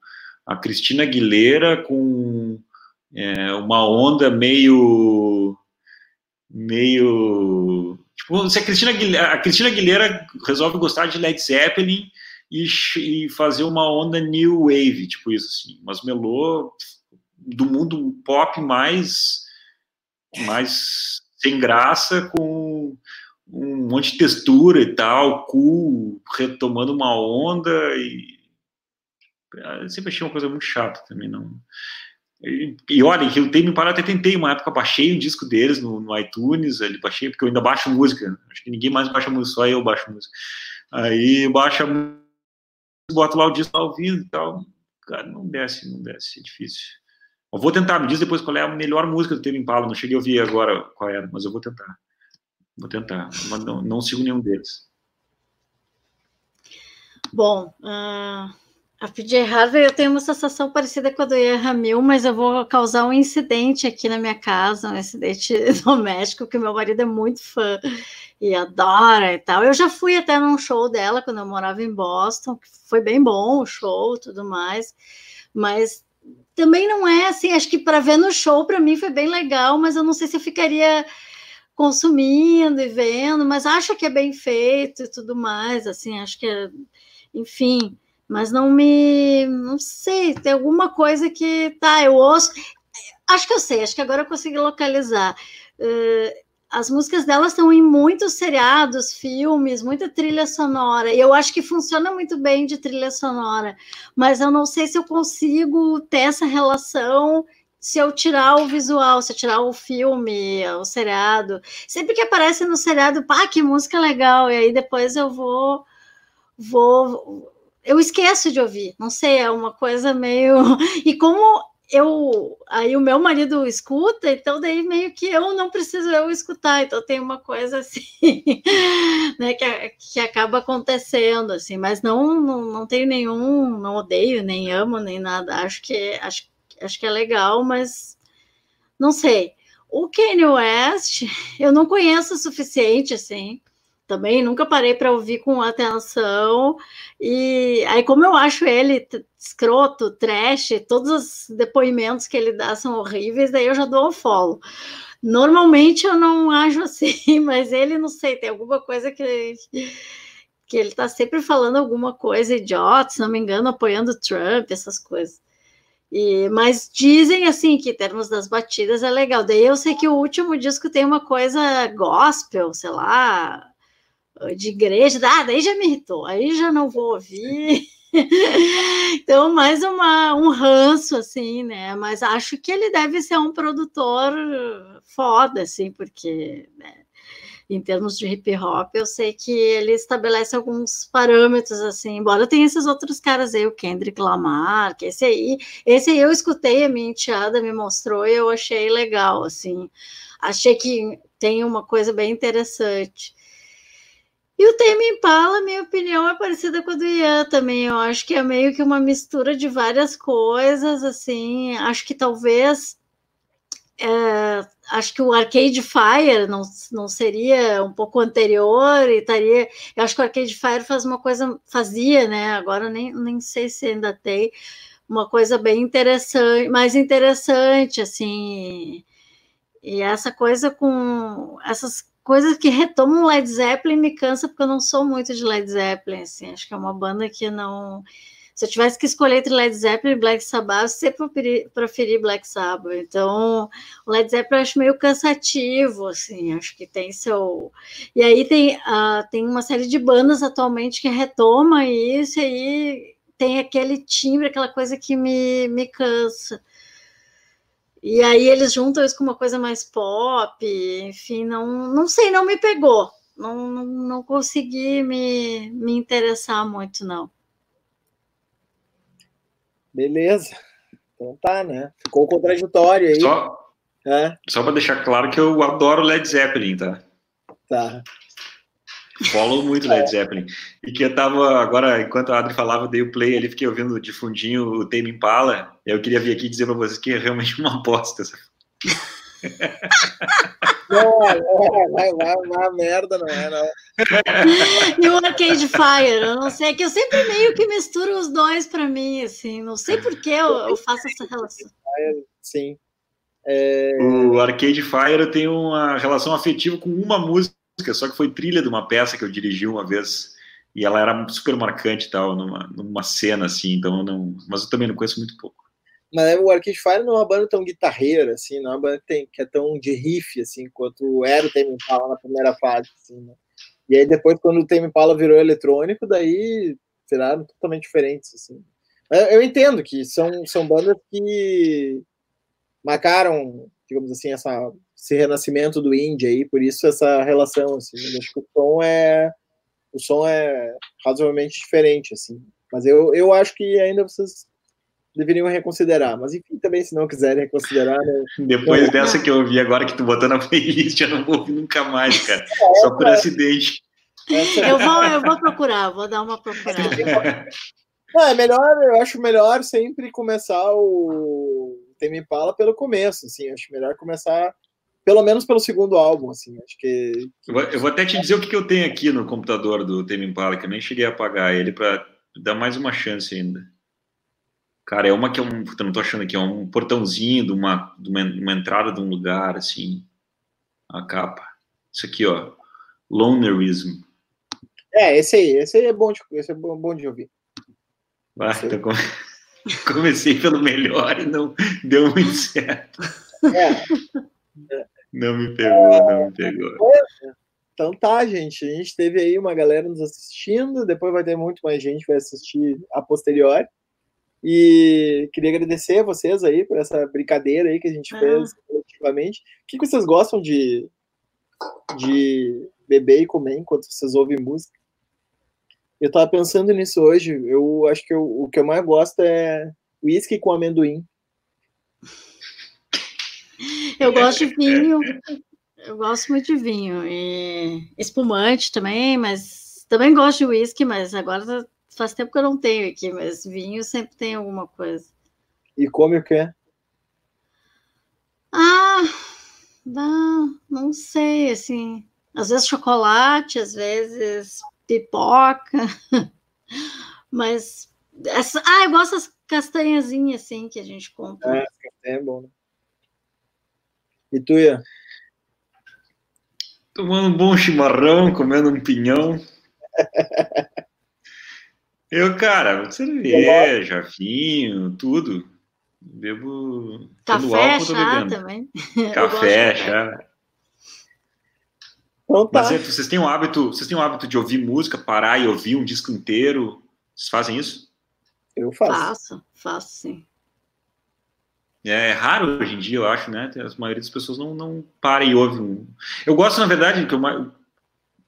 a Cristina Aguilera com é, uma onda meio. Meio. Tipo, se a Cristina, Aguilera, a Cristina Aguilera resolve gostar de Led Zeppelin e, e fazer uma onda new wave, tipo isso, assim, mas melô do mundo pop mais. mais sem graça com um monte de textura e tal, cool, retomando uma onda e eu sempre achei uma coisa muito chata também, não. E, olha, que eu tenho parado, até tentei uma época, baixei o disco deles no, no iTunes, ali baixei, porque eu ainda baixo música, acho que ninguém mais baixa música, só eu baixo música. Aí baixa boto lá o disco tá ouvindo e tal. Cara, não desce, não desce, é difícil. Eu vou tentar, me diz depois qual é a melhor música do Tame Impala. Não cheguei a ouvir agora qual era, mas eu vou tentar. Vou tentar, mas não, não sigo nenhum deles. Bom, uh, a PJ Harvey eu tenho uma sensação parecida com a do Ian Ramil, mas eu vou causar um incidente aqui na minha casa, um incidente doméstico, que meu marido é muito fã e adora e tal. Eu já fui até num show dela quando eu morava em Boston, que foi bem bom o show tudo mais, mas também não é assim, acho que para ver no show para mim foi bem legal, mas eu não sei se eu ficaria consumindo e vendo, mas acho que é bem feito e tudo mais, assim, acho que é, enfim, mas não me, não sei, tem alguma coisa que, tá, eu ouço, acho que eu sei, acho que agora eu consegui localizar. Uh, as músicas delas estão em muitos seriados, filmes, muita trilha sonora. E eu acho que funciona muito bem de trilha sonora, mas eu não sei se eu consigo ter essa relação se eu tirar o visual, se eu tirar o filme, o seriado. Sempre que aparece no seriado, pá, que música legal. E aí depois eu vou vou eu esqueço de ouvir. Não sei, é uma coisa meio e como eu aí o meu marido escuta, então daí meio que eu não preciso eu escutar, então tem uma coisa assim, né, que, que acaba acontecendo assim, mas não, não não tenho nenhum, não odeio, nem amo, nem nada. Acho que acho, acho que é legal, mas não sei. O Kanye West, eu não conheço o suficiente assim também nunca parei para ouvir com atenção. E aí, como eu acho ele escroto, trash, todos os depoimentos que ele dá são horríveis, daí eu já dou um follow. Normalmente eu não acho assim, mas ele não sei, tem alguma coisa que que ele está sempre falando alguma coisa idiota, se não me engano, apoiando Trump, essas coisas. E, mas dizem assim que em termos das batidas é legal. Daí eu sei que o último disco tem uma coisa gospel, sei lá, de igreja, ah, daí já me irritou, aí já não vou ouvir. então, mais uma, um ranço, assim, né? Mas acho que ele deve ser um produtor foda, assim, porque né? em termos de hip hop, eu sei que ele estabelece alguns parâmetros, assim, embora tenha esses outros caras aí, o Kendrick Lamar, que esse aí, esse aí eu escutei, a minha enteada me mostrou e eu achei legal, assim, achei que tem uma coisa bem interessante. E o Tame Impala, minha opinião, é parecida com a do Ian também. Eu acho que é meio que uma mistura de várias coisas, assim. Acho que talvez. É, acho que o Arcade Fire não, não seria um pouco anterior e estaria. Eu acho que o Arcade Fire faz uma coisa, fazia, né? Agora nem, nem sei se ainda tem uma coisa bem interessante, mais interessante, assim. E essa coisa com essas coisas que retomam Led Zeppelin me cansa porque eu não sou muito de Led Zeppelin, assim, acho que é uma banda que não se eu tivesse que escolher entre Led Zeppelin e Black Sabbath, eu sempre preferi Black Sabbath. Então, o Led Zeppelin eu acho meio cansativo, assim, acho que tem seu... E aí tem, uh, tem uma série de bandas atualmente que retoma isso, e aí tem aquele timbre, aquela coisa que me, me cansa. E aí eles juntam isso com uma coisa mais pop, enfim, não, não sei, não me pegou. Não, não, não consegui me, me interessar muito, não. Beleza. Então tá, né? Ficou contraditório aí. Só, é? só para deixar claro que eu adoro Led Zeppelin, tá? Tá. Follow muito Led Zeppelin. E que eu tava, agora, enquanto a Adri falava, dei o play ali, fiquei ouvindo de fundinho o Tame Impala. E eu queria vir aqui dizer para vocês que é realmente uma aposta. Não, não, vai, vai, vai, merda, não é, não. E o Arcade Fire, eu não sei, é que eu sempre meio que misturo os dois para mim, assim, não sei por que eu, eu faço essa relação. Sim. É... O Arcade Fire eu tenho uma relação afetiva com uma música, só que foi trilha de uma peça que eu dirigi uma vez e ela era super marcante tal, numa, numa cena assim, então eu não, mas eu também não conheço muito pouco. Mas o Arcade Fire não é uma banda tão guitarreira, assim, não é uma banda que, tem, que é tão de riff, assim, quanto o Tame Impala na primeira fase, assim, né? E aí depois, quando o Tame Impala virou eletrônico, daí viraram totalmente diferentes, assim. Eu entendo que são, são bandas que marcaram, digamos assim, essa esse renascimento do indie aí, por isso essa relação, assim, acho que o som é o som é razoavelmente diferente, assim. Mas eu, eu acho que ainda vocês deveriam reconsiderar. Mas enfim, também, se não quiserem reconsiderar. Né? Depois então, dessa que eu vi agora que tu botou na playlist, eu não vou ouvir nunca mais, cara. É, Só por é. acidente. Eu vou, eu vou procurar, vou dar uma procurada. Não, é melhor, eu acho melhor sempre começar o Tame Impala pelo começo, assim, acho melhor começar pelo menos pelo segundo álbum, assim, acho que... Eu vou, eu vou até te dizer o que, que eu tenho aqui no computador do Tame Impala, que eu nem cheguei a apagar ele para dar mais uma chance ainda. Cara, é uma que é um, eu não tô achando aqui, é um portãozinho de uma, de uma, uma entrada de um lugar, assim, a capa. Isso aqui, ó, Lonerism. É, esse aí, esse aí é bom de, esse é bom, bom de ouvir. Ah, então come... comecei pelo melhor e não deu muito certo. É. Não me pegou, não me pegou. Então tá, gente. A gente teve aí uma galera nos assistindo, depois vai ter muito mais gente que vai assistir a posteriori. E queria agradecer a vocês aí por essa brincadeira aí que a gente ah. fez coletivamente. O que vocês gostam de, de beber e comer enquanto vocês ouvem música? Eu tava pensando nisso hoje. Eu acho que eu, o que eu mais gosto é whisky com amendoim. Eu gosto de vinho. Eu gosto muito de vinho. E espumante também, mas também gosto de whisky, mas agora faz tempo que eu não tenho aqui, mas vinho sempre tem alguma coisa. E come o quê? Ah, não, não sei, assim. Às vezes chocolate, às vezes pipoca. Mas essa, ah, eu gosto das castanhazinhas assim que a gente compra. É, castanha é bom. Né? E tu, Ian? Tomando um bom chimarrão, comendo um pinhão. eu, cara, cerveja, vinho, tudo. Bebo. Café, chá também. Café, chá. Então tá. Mas é, vocês têm um hábito, vocês têm um hábito de ouvir música, parar e ouvir um disco inteiro? Vocês fazem isso? Eu faço. Faço, faço sim. É, é raro hoje em dia, eu acho, né? A maioria das pessoas não, não para e ouve um. Eu gosto, na verdade, que eu,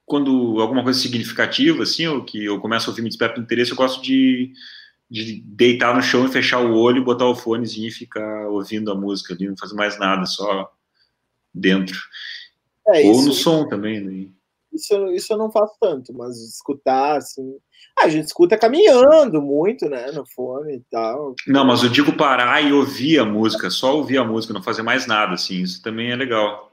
quando alguma coisa significativa, assim, ou que eu começo a ouvir, me desperta interesse, eu gosto de, de deitar no chão e fechar o olho, botar o fonezinho e ficar ouvindo a música ali, não fazer mais nada, só dentro. É, Ou isso, no som também, né? Isso, isso eu não faço tanto, mas escutar, assim. Ah, a gente escuta caminhando muito, né? No fone e tal. Não, mas eu digo parar e ouvir a música, só ouvir a música, não fazer mais nada, assim. Isso também é legal.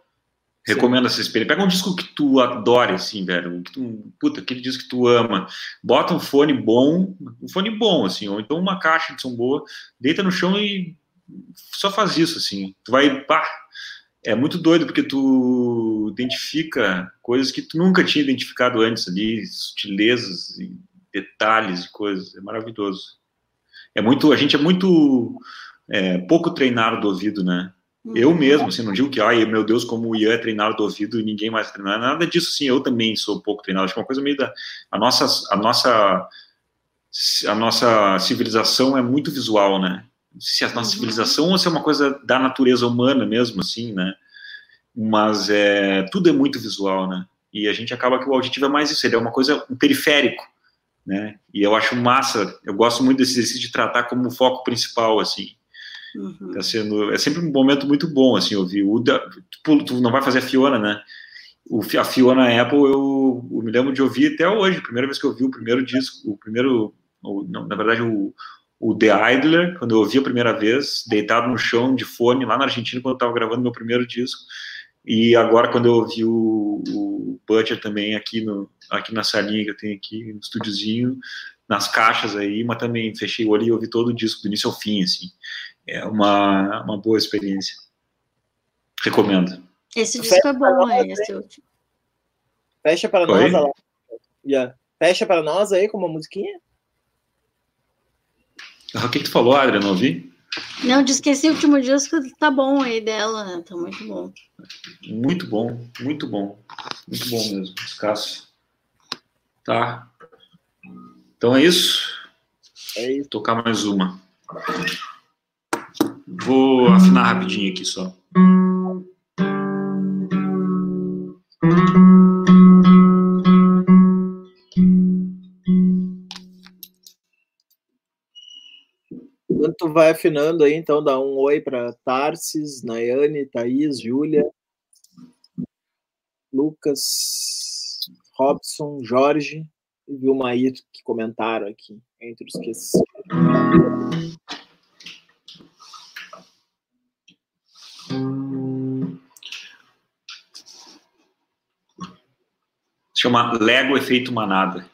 Recomendo essa experiência. Pega um disco que tu adore, assim, velho. Que tu, puta, aquele disco que tu ama. Bota um fone bom, um fone bom, assim, ou então uma caixa de som boa, deita no chão e só faz isso, assim. Tu vai, pá, é muito doido porque tu identifica coisas que tu nunca tinha identificado antes ali, sutilezas e detalhes e coisas. É maravilhoso. É muito, a gente é muito é, pouco treinado do ouvido, né? Uhum. Eu mesmo, assim, não digo que, ai, meu Deus, como o Ian é treinado do ouvido e ninguém mais é treinado, nada disso, sim, eu também sou pouco treinado, acho que é uma coisa meio da, a nossa, a nossa, a nossa civilização é muito visual, né? Se é a nossa uhum. civilização ou se é uma coisa da natureza humana mesmo, assim, né? Mas é, tudo é muito visual, né? E a gente acaba que o auditivo é mais isso, ele é uma coisa, um periférico, né? E eu acho massa, eu gosto muito desse exercício de tratar como foco principal, assim. Uhum. Tá sendo, é sempre um momento muito bom, assim, ouvir. O tu, tu não vai fazer a Fiona, né? O, a Fiona Apple, eu, eu, me lembro de ouvir até hoje, primeira vez que eu vi o primeiro disco, o primeiro, ou, não, na verdade, o, o The Idler, quando eu ouvi a primeira vez, deitado no chão de fone lá na Argentina, quando eu estava gravando meu primeiro disco. E agora, quando eu ouvi o, o Butcher também aqui, no, aqui na salinha que eu tenho aqui, no estúdiozinho, nas caixas aí, mas também fechei o olho e ouvi todo o disco, do início ao fim, assim. É uma, uma boa experiência. Recomendo. Esse disco Fecha é bom, é esse último. Fecha para Oi? nós, yeah. Fecha para nós aí com uma musiquinha? O que, que tu falou, Adria? Não ouvi? Não, disse que esse último disco tá bom aí dela, né? Tá muito bom. Muito bom, muito bom. Muito bom mesmo, escasso. Tá. Então é isso. É isso. Tocar mais uma. Vou afinar rapidinho aqui só. Vai afinando aí, então dá um oi para Tarsis, Nayane, Thaís, Júlia, Lucas, Robson, Jorge e Vilmair que comentaram aqui, entre os que chama Lego Efeito Manada.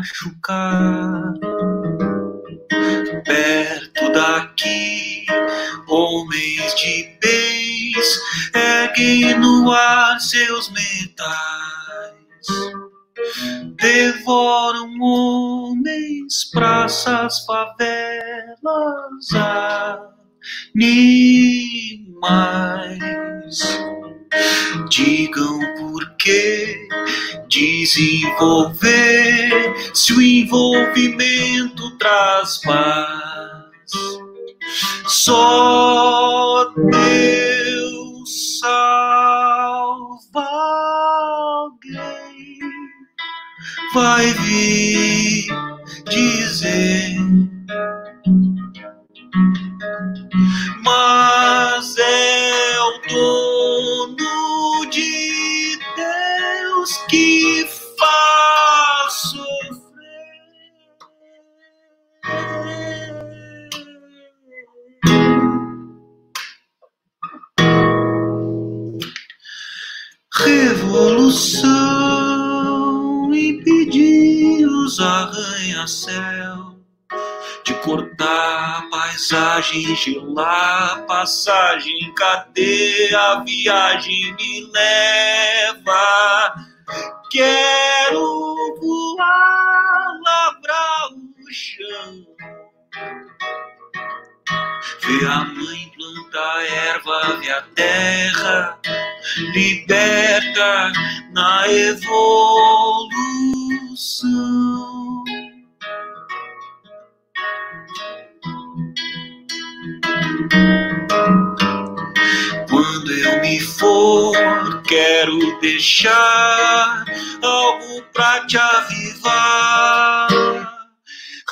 Machucar. Perto daqui, homens de bens erguem no ar seus metais, devoram homens, praças, favelas, animais. Digam por que desenvolver se o envolvimento traz paz. Só Deus salva alguém. Vai vir dizer. Cortar paisagem, gelar passagem, cadê a viagem me leva? Quero voar, lavrar o chão, ver a mãe plantar erva, ver a terra liberta na evolução. Quando eu me for, quero deixar algo pra te avivar.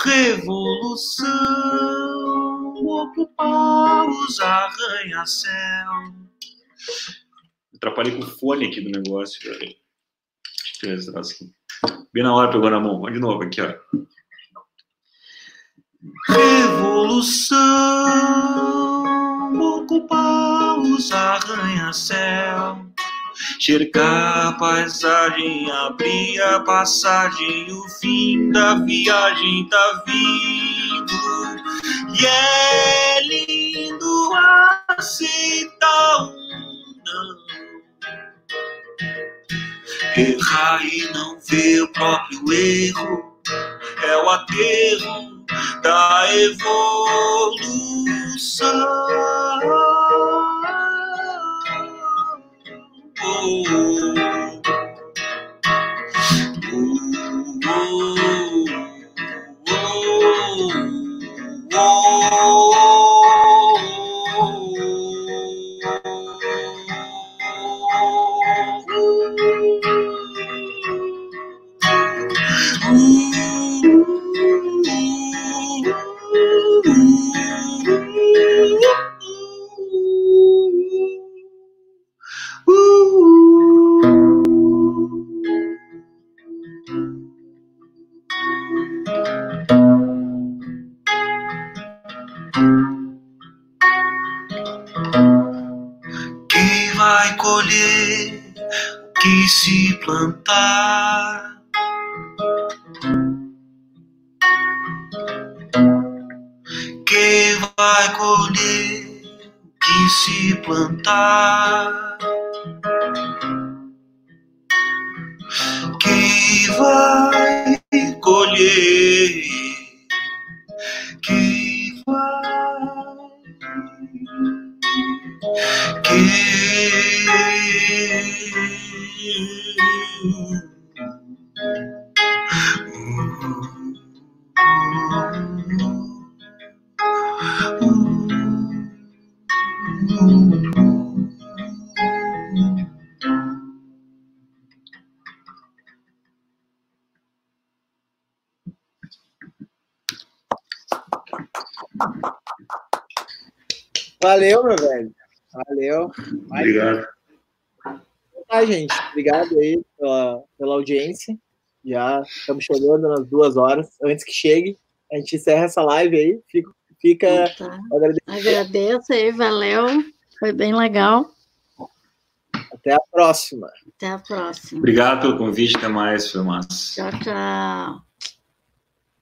Revolução, ocupar os arranha-céu. Atrapalhei com o fone aqui do negócio. Deixa eu. Bem na hora pegou na mão. De novo aqui, ó. Revolução, ocupar os arranha-céu. Cercar a paisagem, abrir a passagem, o fim da viagem tá vindo. E é lindo aceitar um não. Errar e não ver o próprio erro é o aterro da evolução. Oh, oh, plantar? Quem vai colher o que se plantar? Quem vai colher? Valeu, meu velho. Valeu. Obrigado. Tá, gente. Obrigado aí pela, pela audiência. Já estamos chegando nas duas horas. Antes que chegue, a gente encerra essa live aí. Fica, fica Tá. Agradeço aí, valeu. Foi bem legal. Até a próxima. Até a próxima. Obrigado pelo convite, até mais, foi massa. Tchau, tchau.